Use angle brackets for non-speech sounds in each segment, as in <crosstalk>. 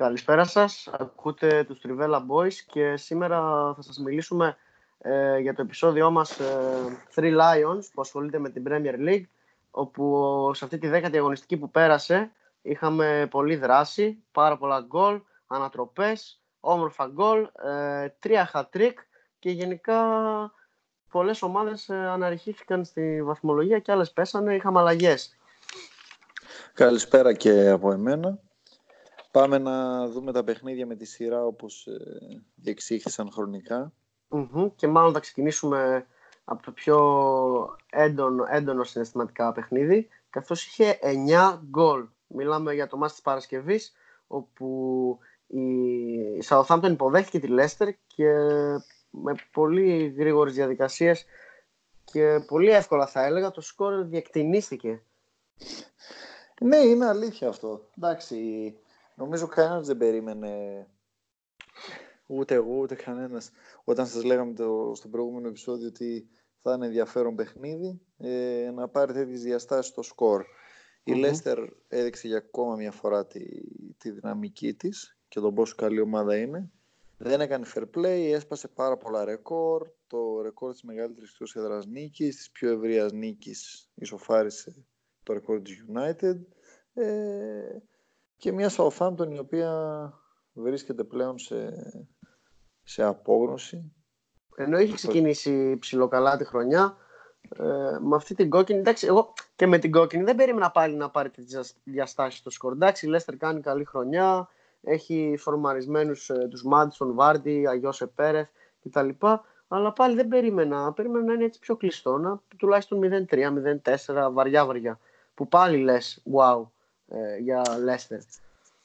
Καλησπέρα σας. Ακούτε τους Trivella Boys και σήμερα θα σας μιλήσουμε ε, για το επεισόδιό μας ε, Three Lions που ασχολείται με την Premier League όπου σε αυτή τη δέκατη αγωνιστική που πέρασε είχαμε πολλή δράση, πάρα πολλά γκολ, ανατροπές, όμορφα γκολ, ε, τρία hat-trick και γενικά πολλές ομάδες ε, αναρριχήθηκαν στη βαθμολογία και άλλες πέσανε, είχαμε αλλαγές. Καλησπέρα και από εμένα. Πάμε να δούμε τα παιχνίδια με τη σειρά όπως ε, διεξήχθησαν Και μάλλον θα ξεκινήσουμε από το πιο έντονο, έντονο συναισθηματικά παιχνίδι, καθώς είχε 9 γκολ. Μιλάμε για το μάτς της Παρασκευής, όπου η Southampton υποδέχθηκε τη Leicester και με πολύ γρήγορες διαδικασίες και πολύ εύκολα θα έλεγα το σκορ διεκτηνίστηκε. Ναι, είναι αλήθεια αυτό. Εντάξει, νομίζω κανένας δεν περίμενε ούτε εγώ ούτε κανένας όταν σας λέγαμε το, στο προηγούμενο επεισόδιο ότι θα είναι ενδιαφέρον παιχνίδι ε, να πάρει τέτοιε διαστάσεις στο σκορ. Η Λέστερ έδειξε για ακόμα μια φορά τη, τη δυναμική της και τον πόσο καλή ομάδα είναι. Δεν έκανε fair play, έσπασε πάρα πολλά ρεκόρ. Το ρεκόρ της μεγαλύτερης εκτός έδρας νίκης, της πιο ευρείας νίκης, ισοφάρισε το ρεκόρ της United. Ε, και μια Southampton η οποία βρίσκεται πλέον σε, σε απόγνωση. Ενώ είχε ξεκινήσει ψηλοκαλά τη χρονιά, ε, με αυτή την κόκκινη, εντάξει, εγώ και με την κόκκινη δεν περίμενα πάλι να πάρει τη διαστάσει στο σκορ. Εντάξει, η Λέστερ κάνει καλή χρονιά, έχει φορμαρισμένους ε, τους Μάντισον, Βάρντι, Αγιώσε Πέρεθ κτλ. Αλλά πάλι δεν περίμενα. Περίμενα να είναι έτσι πιο κλειστό, να τουλάχιστον 0-3, 0-4, βαριά βαριά. Που πάλι λες, wow, ε, για Λέστερ.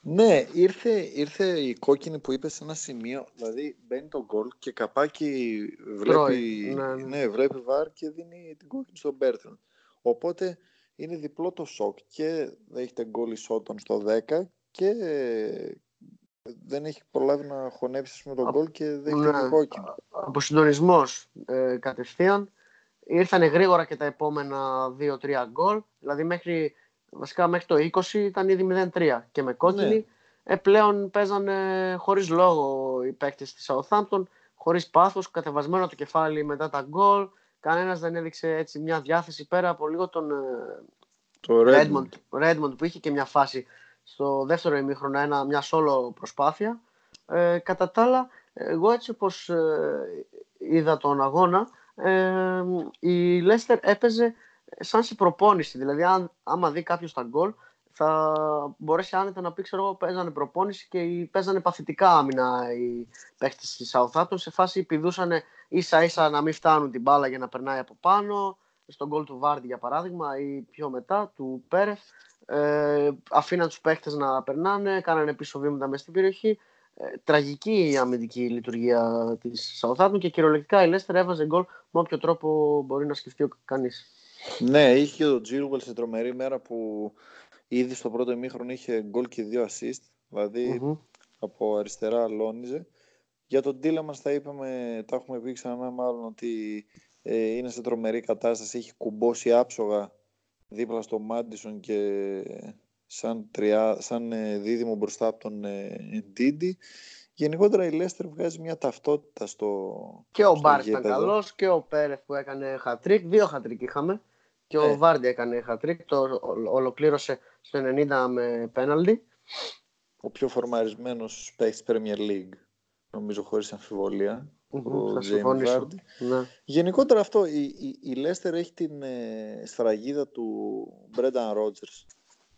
Ναι, ήρθε, ήρθε η κόκκινη που είπε σε ένα σημείο, δηλαδή μπαίνει το γκολ και καπάκι βλέπει, ναι, ναι. ναι, βλέπει βάρ και δίνει την κόκκινη στον Μπέρτον. Οπότε είναι διπλό το σοκ και δέχεται γκολ ισότον στο 10 και δεν έχει προλάβει να χωνέψει με τον γκολ και δεν έχει ναι. κόκκινη. Από συντονισμό ε, κατευθείαν. Ήρθαν γρήγορα και τα επόμενα 2-3 γκολ. Δηλαδή μέχρι, βασικά μέχρι το 20 ήταν ήδη 0-3 και με κόκκινη. Ναι. Ε, πλέον παίζανε χωρίς λόγο οι παίκτες της Southampton, χωρίς πάθος, κατεβασμένο το κεφάλι μετά τα γκολ. Κανένας δεν έδειξε έτσι μια διάθεση πέρα από λίγο τον ε, το Redmond. Redmond που είχε και μια φάση στο δεύτερο ημίχρονο ένα, μια solo προσπάθεια. Ε, κατά τα άλλα, εγώ έτσι όπως ε, είδα τον αγώνα, ε, η Λέστερ έπαιζε σαν σε προπόνηση. Δηλαδή, αν, άμα δει κάποιος τα γκολ, θα μπορέσει άνετα να πει, ξέρω εγώ, παίζανε προπόνηση και παίζανε παθητικά άμυνα οι παίχτες της Southampton. Σε φάση πηδούσαν ίσα ίσα να μην φτάνουν την μπάλα για να περνάει από πάνω. Στον γκολ του Βάρντι, για παράδειγμα, ή πιο μετά, του Πέρεφ ε, αφήναν τους παίχτες να περνάνε, κάνανε πίσω βήματα μέσα στην περιοχή. Ε, τραγική η αμυντική λειτουργία της Southampton και κυριολεκτικά η Leicester έβαζε γκολ με όποιο τρόπο μπορεί να σκεφτεί ο κανείς. Ναι, είχε και ο Τζίρουβελ σε τρομερή μέρα που ήδη στο πρώτο ημίχρονο είχε γκολ και δύο assist, δηλαδη από αριστερά αλώνιζε. Για τον Τίλα μας τα είπαμε, τα έχουμε πει ξανά μάλλον ότι ε, είναι σε τρομερή κατάσταση, έχει κουμπώσει άψογα δίπλα στο Μάντισον και σαν, τριά, σαν ε, δίδυμο μπροστά από τον Ντίντι. Ε, Γενικότερα η Λέστερ βγάζει μια ταυτότητα στο. Και ο Μπαρνς ήταν καλός και ο Πέρεθ που έκανε χατρίκ. Δύο χατρίκ είχαμε. Και ο ε. Βάρντι έκανε χατρίκ. Το ολοκλήρωσε στο 90 με πέναλτι. Ο πιο φορμαρισμένος παίκτης Premier League, νομίζω χωρίς αμφιβολία ο συμφωνήσω. Ναι. Γενικότερα αυτό, η, η, η Λέστερ έχει την ε, σφραγίδα του Μπρένταν Ρότζερς.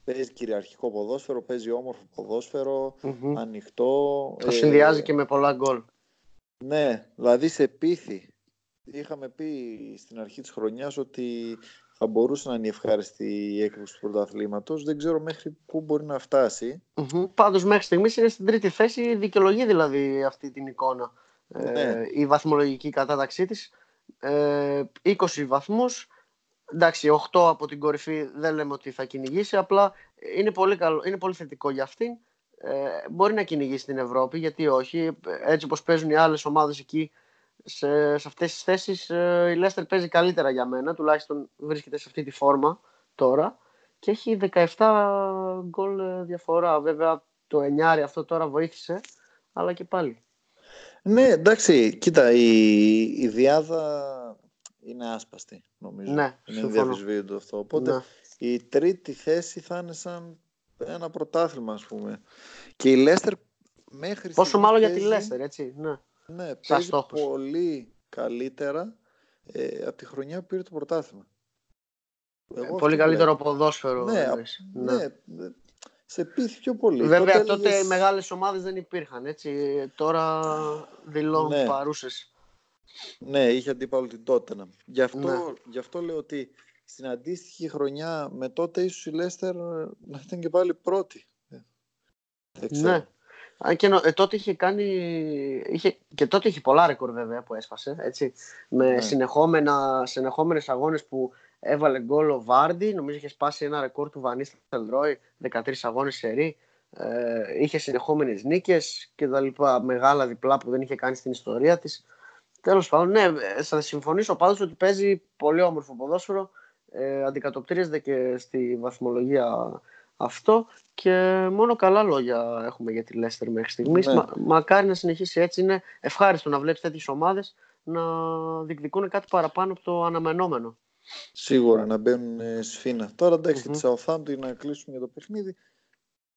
Παίζει κυριαρχικό ποδόσφαιρο, παίζει όμορφο ποδόσφαιρο, mm-hmm. ανοιχτό. Το ε, συνδυάζει και με πολλά γκολ. Ναι, δηλαδή σε πίθη. Είχαμε πει στην αρχή της χρονιάς ότι θα μπορούσε να είναι η ευχάριστη η έκρηξη του πρωταθλήματος. Δεν ξέρω μέχρι πού μπορεί να φτάσει. Mm-hmm. Πάντως μέχρι στιγμής είναι στην τρίτη θέση, δικαιολογεί δηλαδή αυτή την εικόνα. Ε, ναι. η βαθμολογική κατάταξή της. 20 ε, βαθμούς, εντάξει 8 από την κορυφή δεν λέμε ότι θα κυνηγήσει, απλά είναι πολύ, καλό, είναι πολύ θετικό για αυτήν. Ε, μπορεί να κυνηγήσει την Ευρώπη, γιατί όχι. Έτσι όπως παίζουν οι άλλες ομάδες εκεί, σε, σε αυτές τις θέσεις, η Λέστερ παίζει καλύτερα για μένα, τουλάχιστον βρίσκεται σε αυτή τη φόρμα τώρα και έχει 17 γκολ διαφορά. Βέβαια το εννιάρι αυτό τώρα βοήθησε, αλλά και πάλι. Ναι, εντάξει, κοίτα, η, η διάδα είναι άσπαστη, νομίζω. Ναι, είναι διαφυσβήτητο αυτό. Οπότε ναι. η τρίτη θέση θα είναι σαν ένα πρωτάθλημα, ας πούμε. Και η Λέστερ μέχρι Πόσο μάλλον για τη Λέστερ, έτσι. Ναι, ναι παίζει πολύ καλύτερα ε, από τη χρονιά που πήρε το πρωτάθλημα. Εγώ πολύ καλύτερο ποδόσφαιρο. Ναι, ναι. ναι, σε πείθει πιο πολύ. Βέβαια τότε, τότε οι μεγάλες ομάδες δεν υπήρχαν, έτσι. Τώρα δηλώνουν ναι. παρούσες. Ναι, είχε αντίπαλο την Τότενα. Γι' αυτό, ναι. γι αυτό λέω ότι στην αντίστοιχη χρονιά με τότε ίσως η Λέστερ να ήταν και πάλι πρώτη. Ναι. Και ε, τότε είχε κάνει. Είχε, και τότε είχε πολλά ρεκόρ βέβαια που έσπασε. Έτσι, με ναι. συνεχόμενα, συνεχόμενες αγώνες που έβαλε γκολ ο Βάρντι. Νομίζω είχε σπάσει ένα ρεκόρ του Βανίστα Ρόι 13 αγώνες σε ρί. Ε, είχε συνεχόμενες νίκες και τα λοιπά μεγάλα διπλά που δεν είχε κάνει στην ιστορία της. Τέλος πάντων, ναι, θα συμφωνήσω πάντως ότι παίζει πολύ όμορφο ποδόσφαιρο. Ε, αντικατοπτρίζεται και στη βαθμολογία αυτό και μόνο καλά λόγια έχουμε για τη Λέστερ μέχρι στιγμής. Ναι. Μα, μακάρι να συνεχίσει έτσι. Είναι ευχάριστο να βλέπεις τέτοιες ομάδες να διεκδικούν κάτι παραπάνω από το αναμενόμενο. Σίγουρα να μπαίνουν ε, σφίνα. Τώρα εντάξει, mm-hmm. τη Southampton να κλείσουμε για το παιχνίδι.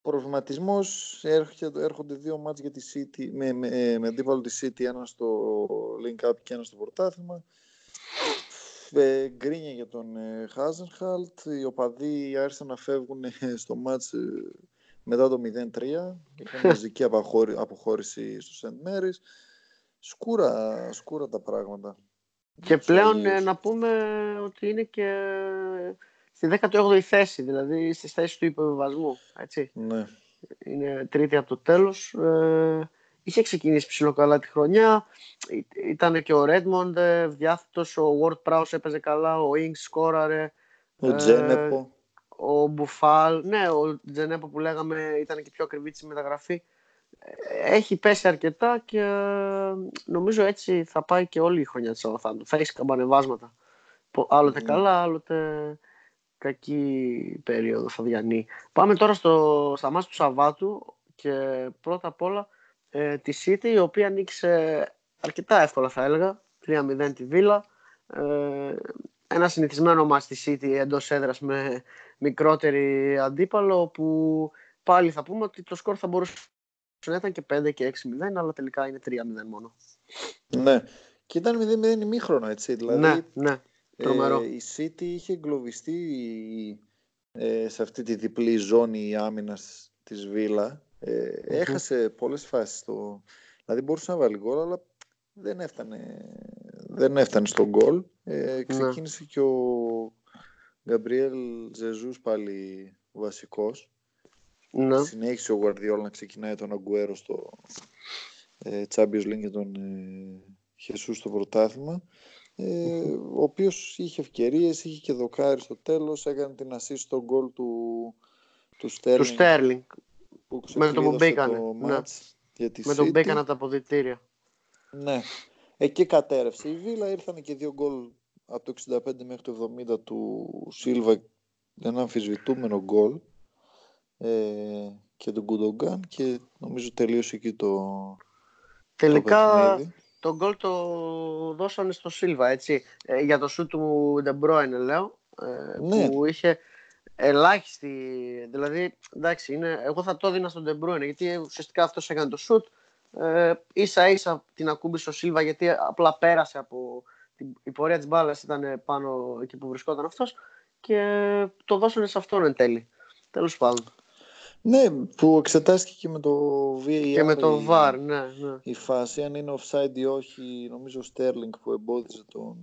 Προβληματισμός έρχονται δύο μάτς για τη City με, με, με αντίπαλο της City, ένα στο Link Up και ένα στο πρωτάθλημα. Ε, γκρίνια για τον ε, Χάζενχαλτ. Οι οπαδοί άρχισαν να φεύγουν ε, στο μάτς μετά το 0-3. Είχαν μαζική αποχώρηση στο Σεντ Μέρις. Σκούρα, σκούρα τα πράγματα. Και πλέον να πούμε ότι είναι και στη 18η θέση, δηλαδή στη θέση του υποβιβασμού. Έτσι. Ναι. Είναι τρίτη από το τέλος είχε ξεκινήσει ψηλό καλά τη χρονιά. Ήταν και ο Ρέντμοντ διάθετος, ο Ward Prowse έπαιζε καλά, ο Ινγκ σκόραρε. Ο ε, Τζένεπο. Ο Μπουφάλ, ναι, ο Τζένεπο που λέγαμε ήταν και πιο ακριβή τη μεταγραφή. Έχει πέσει αρκετά και νομίζω έτσι θα πάει και όλη η χρονιά της Southampton. Θα έχει καμπανεβάσματα. Άλλοτε mm. καλά, άλλοτε κακή περίοδο θα διανύει. Πάμε τώρα στο, στα μάτια του Σαββάτου και πρώτα απ' όλα ε, τη City η οποία νίκησε αρκετά εύκολα θα έλεγα 3-0 τη Βίλα ε, ένα συνηθισμένο μας στη City εντός έδρας με μικρότερη αντίπαλο που πάλι θα πούμε ότι το σκορ θα μπορούσε να ήταν και 5 και 6-0 αλλά τελικά είναι 3-0 μόνο. Ναι. Και ήταν 0-0 ημίχρονο έτσι. Δηλαδή, ναι, ναι. Τρομερό. Ε, η City είχε εγκλωβιστεί ε, σε αυτή τη διπλή ζώνη άμυνας της Βίλα ε, έχασε πολλές φάσεις. Το... Δηλαδή μπορούσε να βάλει γκολ, αλλά δεν έφτανε, δεν έφτανε στο γκολ. Ε, ναι. ξεκίνησε και ο Γκαμπριέλ Ζεζούς πάλι βασικός. Ναι. Συνέχισε ο Γουαρδιόλ να ξεκινάει τον Αγκουέρο στο ε, Champions League και τον ε, Χεσούς στο πρωτάθλημα. Ε, ο οποίος είχε ευκαιρίες, είχε και δοκάρι στο τέλος, έκανε την assist στο γκολ του, του Στέρλινγκ με τον που μπήκανε. ναι. με τον μπήκανε από τα αποδητήρια. Ναι. Εκεί κατέρευσε. Η Βίλα ήρθαν και δύο γκολ από το 65 μέχρι το 70 του Σίλβα ένα αμφισβητούμενο γκολ ε, και τον Κουντογκάν και νομίζω τελείωσε εκεί το Τελικά το, γκολ το δώσανε στο Σίλβα έτσι ε, για το σου του Ντεμπρόινε λέω ε, ναι. που είχε ελάχιστη. Δηλαδή, εντάξει, είναι, εγώ θα το έδινα στον Ντε Μπρόινε γιατί ουσιαστικά αυτός έκανε το σουτ. Ε, ίσα ίσα την ακούμπησε ο Σίλβα γιατί απλά πέρασε από την, η πορεία της μπάλας ήταν πάνω εκεί που βρισκόταν αυτός και το δώσανε σε αυτόν εν τέλει. Τέλος πάντων. Ναι, που εξετάστηκε και με το VAR. Και με το VAR, ναι, ναι. Η φάση, αν είναι offside ή όχι, νομίζω ο Στέρλινγκ που εμπόδιζε τον,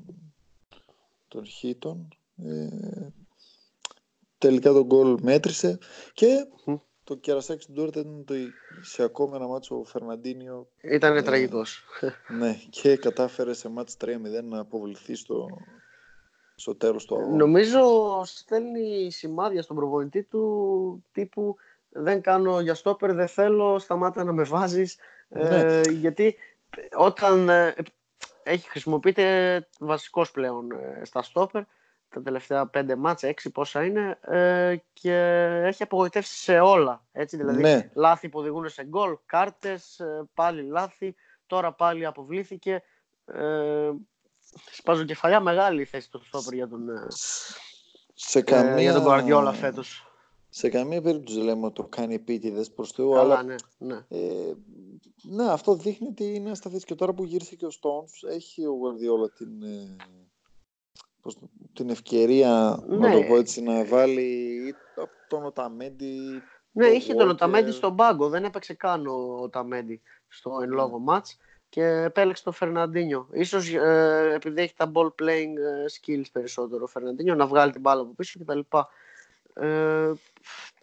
τον Χίτον. Ε, τελικά τον γκολ μέτρησε και το κερασάκι του Ντόρτα ήταν το, σε ακόμα ένα μάτσο ο Φερναντίνιο. Ήταν ε, τραγικός. Ναι, και κατάφερε σε μάτς 3-0 να αποβληθεί στο, στο τέλος του αγώνα. Νομίζω στέλνει σημάδια στον προπονητή του τύπου δεν κάνω για στόπερ, δεν θέλω, σταμάτα να με βάζεις. Ε, ναι. γιατί όταν ε, έχει χρησιμοποιείται βασικός πλέον ε, στα στόπερ, τα τελευταία πέντε μάτσα, έξι πόσα είναι ε, και έχει απογοητεύσει σε όλα. Έτσι, δηλαδή, Ναι. λάθη που οδηγούν σε γκολ, κάρτες, ε, πάλι λάθη, τώρα πάλι αποβλήθηκε. Ε, σπάζουν κεφαλιά μεγάλη η θέση του στόπερ για τον, ε, Σε ε, καμία, για τον Guardiola φέτος. σε καμία περίπτωση δεν λέμε ότι το κάνει επίτηδες προς Θεού, Καλά, αλλά ναι, ναι. ε, ναι, αυτό δείχνει ότι είναι ασταθής. Και τώρα που γύρισε και ο Stones, έχει ο Guardiola την, ε, πώς το- την ευκαιρία να Ναι. το πω έτσι, να βάλει ή το- τον Οταμέντι. Ναι, το είχε τον Walker. Οταμέντι στον πάγκο, δεν έπαιξε καν ο Οταμέντι στο εν λόγω μάτς και επέλεξε τον Φερναντίνιο. Ίσως ε, επειδή έχει τα ball playing ε, skills περισσότερο ο Φερναντίνιο, να βγάλει την μπάλα από πίσω κτλ. Ε,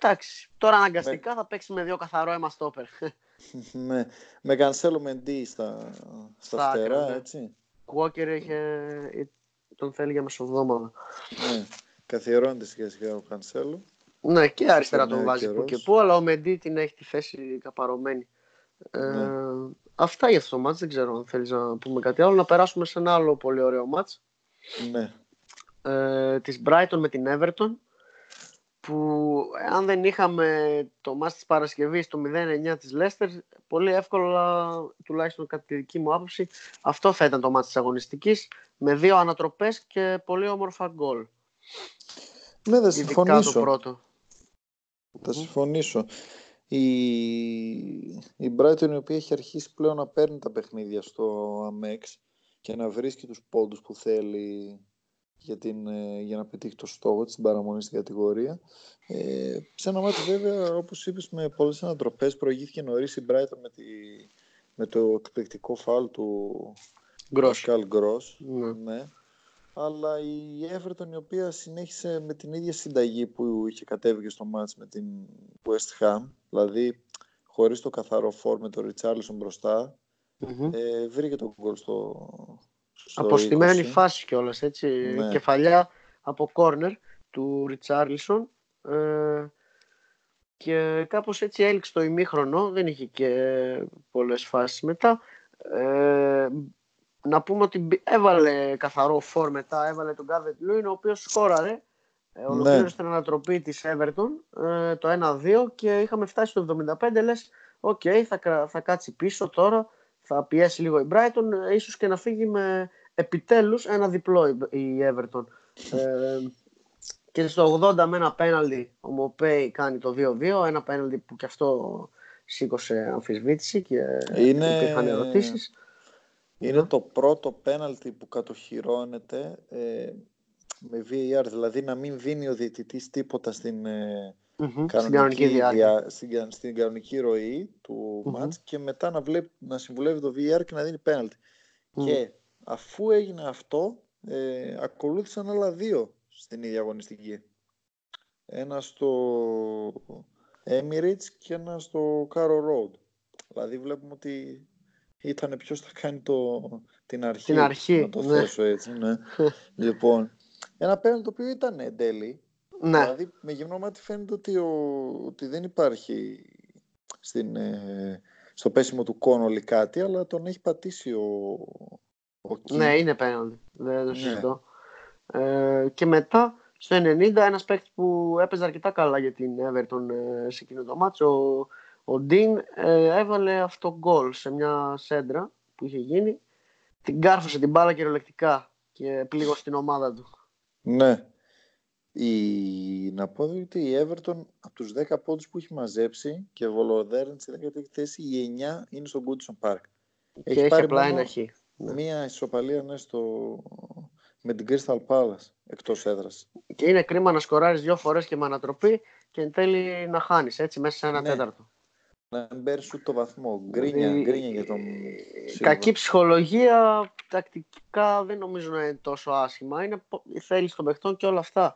εντάξει, τώρα αναγκαστικά θα παίξει με δύο καθαρό αίμα στόπερ. με, <laughs> με Cancelo Mendy στα, στα, Στα άκρα, φτερά, ναι. έτσι. Walker είχε, τον θέλει για μεσοβδόμαδα. Ναι. Καθιερώνεται σιγά σιγά ο Cancelo. Ναι, και αριστερά Περνάει τον ο βάζει που καιρός. και που, αλλά ο Μεντί την έχει τη θέση καπαρωμένη. Ε, Ναι. Αυτά για αυτό το μάτς, δεν ξέρω αν θέλεις να πούμε κάτι άλλο. Να περάσουμε σε ένα άλλο πολύ ωραίο μάτς. Ναι. ε, της Brighton με την Everton που αν δεν είχαμε το μάτς της Παρασκευής το 0-9 της Leicester πολύ εύκολα τουλάχιστον κατά τη δική μου άποψη αυτό θα ήταν το μάτς της αγωνιστικής με δύο ανατροπές και πολύ όμορφα γκολ Ναι, θα ειδικά το συμφωνήσω. πρώτο Θα συμφωνήσω. Η, η Brighton η οποία έχει αρχίσει πλέον να παίρνει τα παιχνίδια στο Amex και να βρίσκει τους πόντους που θέλει για, την, ε, για να πετύχει το στόχο της στην παραμονή στην κατηγορία. Ε, σε ένα μάτι βέβαια, όπως είπες, με πολλές ανατροπές προηγήθηκε νωρίς η Brighton με, τη, με το εκπληκτικό φάουλ του Γκρός. Pascal Gross. Ναι. Ναι. Αλλά η Everton η οποία συνέχισε με την ίδια συνταγή που είχε κατέβει και στο μάτς με την West Ham, δηλαδή χωρίς το καθαρό φόρ με τον Richarlison μπροστά, Μμμ. ε, βρήκε τον γκολ στο, στο Αποστημένη 20. φάση κιόλας έτσι Ναι. κεφαλιά από κόρνερ του Ριτσάρλισον ε, και κάπως έτσι έληξε το ημίχρονο δεν είχε και πολλές φάσεις μετά ε, να πούμε ότι μπη- έβαλε καθαρό φόρ μετά έβαλε τον Γκάβετ Λούιν ο οποίος σκόραρε ε, ολοκλήρωσε την ανατροπή της Everton ε, το 1-2 και είχαμε φτάσει στο 75 λες οκ θα, κρα- θα κάτσει πίσω τώρα θα πιέσει λίγο η Brighton ε, ίσως και να φύγει με επιτέλους ένα διπλό η- η Everton. Ε, και στο 80 με ένα πέναλτι ο Μοπέι κάνει το 2-2 ένα πέναλτι που και αυτό σήκωσε αμφισβήτηση και Είναι- υπήρχαν ερωτήσεις. Είναι το πρώτο πέναλτι που κατοχυρώνεται ε, με VAR, δηλαδή να μην δίνει ο διαιτητής τίποτα στην, ε, Μμμ, στην κανονική διάρκεια. διά- στην, κα- στην κανονική ροή του Μμμ. μάτς και μετά να, βλέπει, να συμβουλεύει το VAR και να δίνει πέναλτι. Μμ. Και αφού έγινε αυτό, ε, ακολούθησαν άλλα δύο στην ίδια αγωνιστική. Ένα στο Emirates και ένα στο Caro Road. Δηλαδή βλέπουμε ότι ήταν ποιος θα κάνει το, την αρχή. Την αρχή, Να το ναι. θέσω έτσι, ναι. <laughs> λοιπόν, ένα πέναλτι το οποίο ήταν εν τέλει. Ναι, Δηλαδή με γυμνό μάτι φαίνεται ότι, ο, ότι δεν υπάρχει στην, ε, στο πέσιμο του Κόνολη κάτι, αλλά τον έχει πατήσει ο, ο Κι. ναι είναι πέναλτι δεν το Ναι. συζητώ ε, και μετά στο 90 ένας παίκτης που έπαιζε αρκετά καλά για την Everton ε, σε εκείνο το μάτσο ο, ο Ντίν ε, έβαλε αυτό γκολ σε μια σέντρα που είχε γίνει την κάρφωσε την μπάλα κυριολεκτικά και πλήγωσε την ομάδα του Ναι. Η... Να πω ότι η Everton από τους 10 πόντους που έχει μαζέψει και βολοδέρνει στη 10η θέση, οι 9 είναι στο Goodson Park. και έχει πάρει απλά μόνο ένα χ Ναι. Μία ισοπαλία ναι, στο... με την Crystal Palace εκτός έδρας. και είναι κρίμα να σκοράρεις δύο φορές και με ανατροπή και εν τέλει να χάνεις έτσι μέσα σε ένα Ναι. τέταρτο Να μην παίρνεις ούτε το βαθμό. Γκρίνια, Δηλαδή, γκρίνια για τον ε, Σίλβα. Κακή ψυχολογία, τακτικά δεν νομίζω να είναι τόσο άσχημα. Είναι πο- η θέληση των παιχτών και όλα αυτά.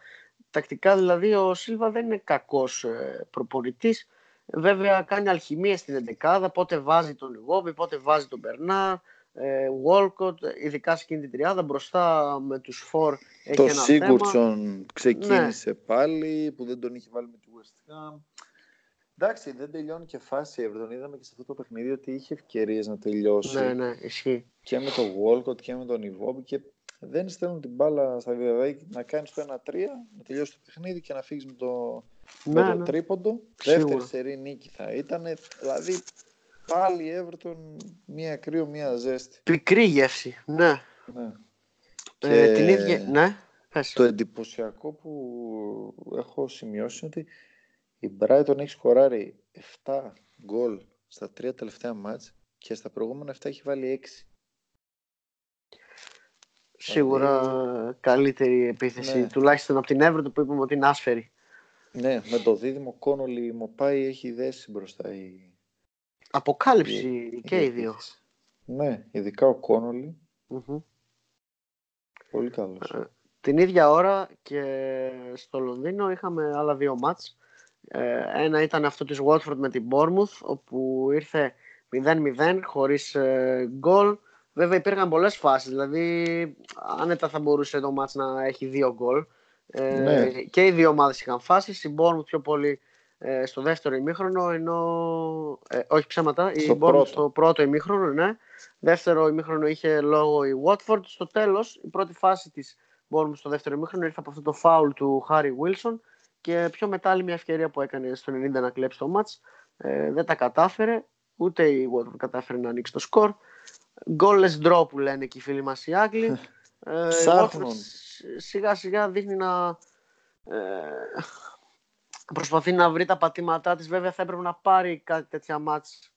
Τακτικά δηλαδή ο Σίλβα δεν είναι κακός ε, προπονητής. Βέβαια κάνει αλχημία στην εντεκάδα, πότε βάζει τον Λιγόβι, πότε βάζει τον Μπερνάρ, ε, Walcott, ειδικά σε εκείνη την τριάδα μπροστά με τους Φορ έχει Το ένα θέμα. Σίγκουρτσον ξεκίνησε πάλι που δεν τον είχε βάλει με τη West Ham. Εντάξει, δεν τελειώνει και φάση η Everton. Είδαμε και σε αυτό το παιχνίδι ότι είχε ευκαιρίες να τελειώσει Ναι, ναι, ισχύει. και με τον Walcott και με τον Ιβόμπι και δεν στέλνουν την μπάλα στα δηλαδή να κάνεις το 1-3, να τελειώσει το παιχνίδι και να φύγεις με το, Ναι, με το ναι. τρίποντο. Σίγουρα. Δεύτερη σερή νίκη θα ήταν. Δηλαδή πάλι η Everton μία κρύο, μία ζέστη. Πικρή γεύση. Ναι. Ναι. Ε, Και την ίδια. Ναι. Πες. Το εντυπωσιακό που έχω σημειώσει είναι ότι η Brighton έχει σκοράρει 7 γκολ στα τρία τελευταία μάτς και στα προηγούμενα 7 έχει βάλει 6. Σίγουρα καλύτερη επίθεση. Ναι. Τουλάχιστον από την Everton που είπαμε ότι είναι άσφαιρη. Ναι, με το δίδυμο Κόνολι Μοπάι έχει δέσει μπροστά η, Αποκάλυψη η και οι δύο. επίθεση. Ναι, ειδικά ο Κόνολι, Μμμ. πολύ καλός. Ε, Την ίδια ώρα και στο Λονδίνο είχαμε άλλα δύο μάτς. Ε, ένα ήταν αυτό της Watford με την Bournemouth όπου ήρθε 0-0 χωρίς ε, γκολ. Βέβαια υπήρχαν πολλές φάσεις, δηλαδή άνετα θα μπορούσε το μάτς να έχει δύο γκολ. Ε, Ναι. Και οι δύο ομάδες είχαν φάσεις, η Bournemouth πιο πολύ ε, στο δεύτερο ημίχρονο, ενώ, ε, όχι ψέματα, η Στο Bournemouth πρώτο. στο πρώτο ημίχρονο, ναι. Δεύτερο ημίχρονο είχε λόγο η Watford. Στο τέλος, η πρώτη φάση της Bournemouth στο δεύτερο ημίχρονο ήρθε από αυτό το φάουλ του Χάρι Wilson και πιο μετά άλλη μια ευκαιρία που έκανε στο 90 να κλέψει το μάτς. Ε, δεν τα κατάφερε, ούτε η Watford κατάφερε να ανοίξει το σκορ. Goalless draw που λένε και οι φίλοι μας οι Άγγλοι. Ε, η Ψάχνουν. Watford σιγά σιγά δείχνει να ε, προσπαθεί να βρει τα πατήματά της. Βέβαια θα έπρεπε να πάρει κάτι τέτοια μάτς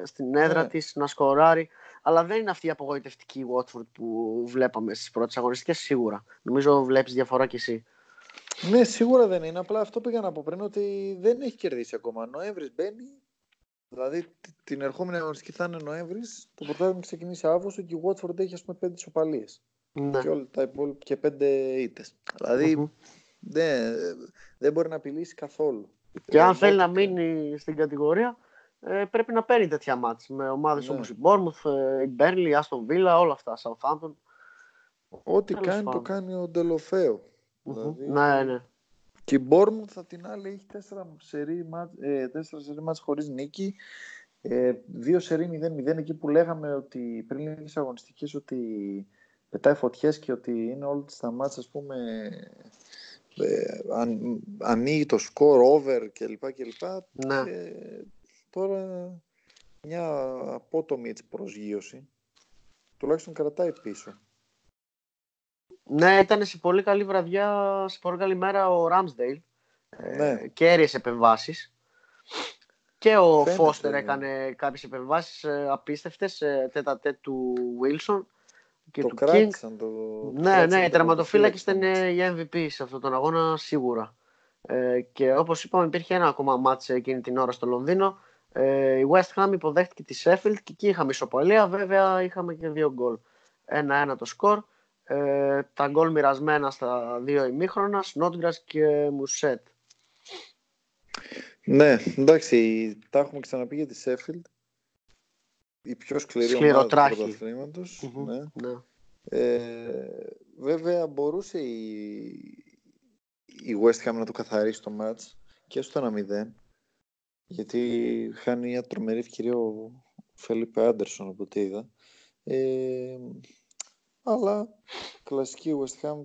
ε, στην έδρα Ναι. της, να σκοράρει. Αλλά δεν είναι αυτή η απογοητευτική Watford που βλέπαμε στις πρώτες αγωνιστικές σίγουρα. Νομίζω βλέπεις διαφορά κι εσύ. Ναι, σίγουρα δεν είναι. Απλά αυτό πήγα να πω πριν ότι δεν έχει κερδίσει ακόμα. Νοέμβρης μπαίνει. Δηλαδή τ- την ερχόμενη αγωνιστική θα είναι Νοέμβρης. Το πρωτάθλημα ξεκινήσει Αύγουστο και η Watford έχει ας πούμε πέντε ισοπαλίε. Ναι. Και, όλα τα υπόλοιπα, και πέντε ήττες. Δηλαδή Μμμ. δεν, δεν μπορεί να απειλήσει καθόλου. Και αν Ε, θέλει να ό,τι- μείνει στην κατηγορία, ε, πρέπει να παίρνει τέτοια μάτς με ομάδες Ναι. όπως η Bournemouth, ε, η Burnley, η Aston Villa, όλα αυτά, Southampton. Ό,τι Τέλος κάνει το πάντων. κάνει ο Ντελοφέο. Μμμ. Δηλαδή, Ναι, ναι. Και η Bournemouth θα την άλλη έχει τέσσερα σερί, μάτς- ε, τέσσερα σερί μάτς χωρίς νίκη. Ε, δύο σερί 0-0 εκεί που λέγαμε ότι πριν λίγες αγωνιστικές ότι πετάει φωτιές και ότι είναι όλα τα μάτς ας πούμε ε, αν, ανοίγει το σκορ over κλπ. κλπ. ναι. Ε, τώρα μια απότομη έτσι, προσγείωση τουλάχιστον κρατάει πίσω. Ναι, ήταν σε πολύ καλή βραδιά, σε πολύ καλή μέρα ο Ramsdale. Ε, Ναι. Κέρυες επεμβάσεις. Και ο Φαίνεται, Φώστερ ναι. έκανε κάποιες επεμβάσεις ε, απίστευτες, ε, τέτα τέτ του Wilson και το του King. κράτησαν το. Ναι, κράτησαν ναι, οι το τερματοφύλακες ήταν τερματοφύλακες. οι MVP σε αυτόν τον αγώνα σίγουρα. Ε, και όπως είπαμε υπήρχε ένα ακόμα μάτς εκείνη την ώρα στο Λονδίνο. Ε, η West Ham υποδέχτηκε τη Sheffield και εκεί είχαμε ισοπαλία. Βέβαια είχαμε και δύο γκολ. Ένα-ένα το σκορ. Ε, τα γκολ μοιρασμένα στα δύο ημίχρονας, Σνότγκρας και Μουσέτ. Ναι, εντάξει, τα έχουμε ξαναπεί για τη Sheffield. Η πιο σκληρή ομάδα του Σκληροτράχη. πρωταθλήματος. Μμμ. Ναι. Ναι. Ε, βέβαια μπορούσε η, η West Ham να το καθαρίσει το μάτς και στο 1-0 γιατί χάνει μια τρομερή ευκαιρία ο Φελίπε Άντερσον από ό,τι είδα. Ε, αλλά κλασική West Ham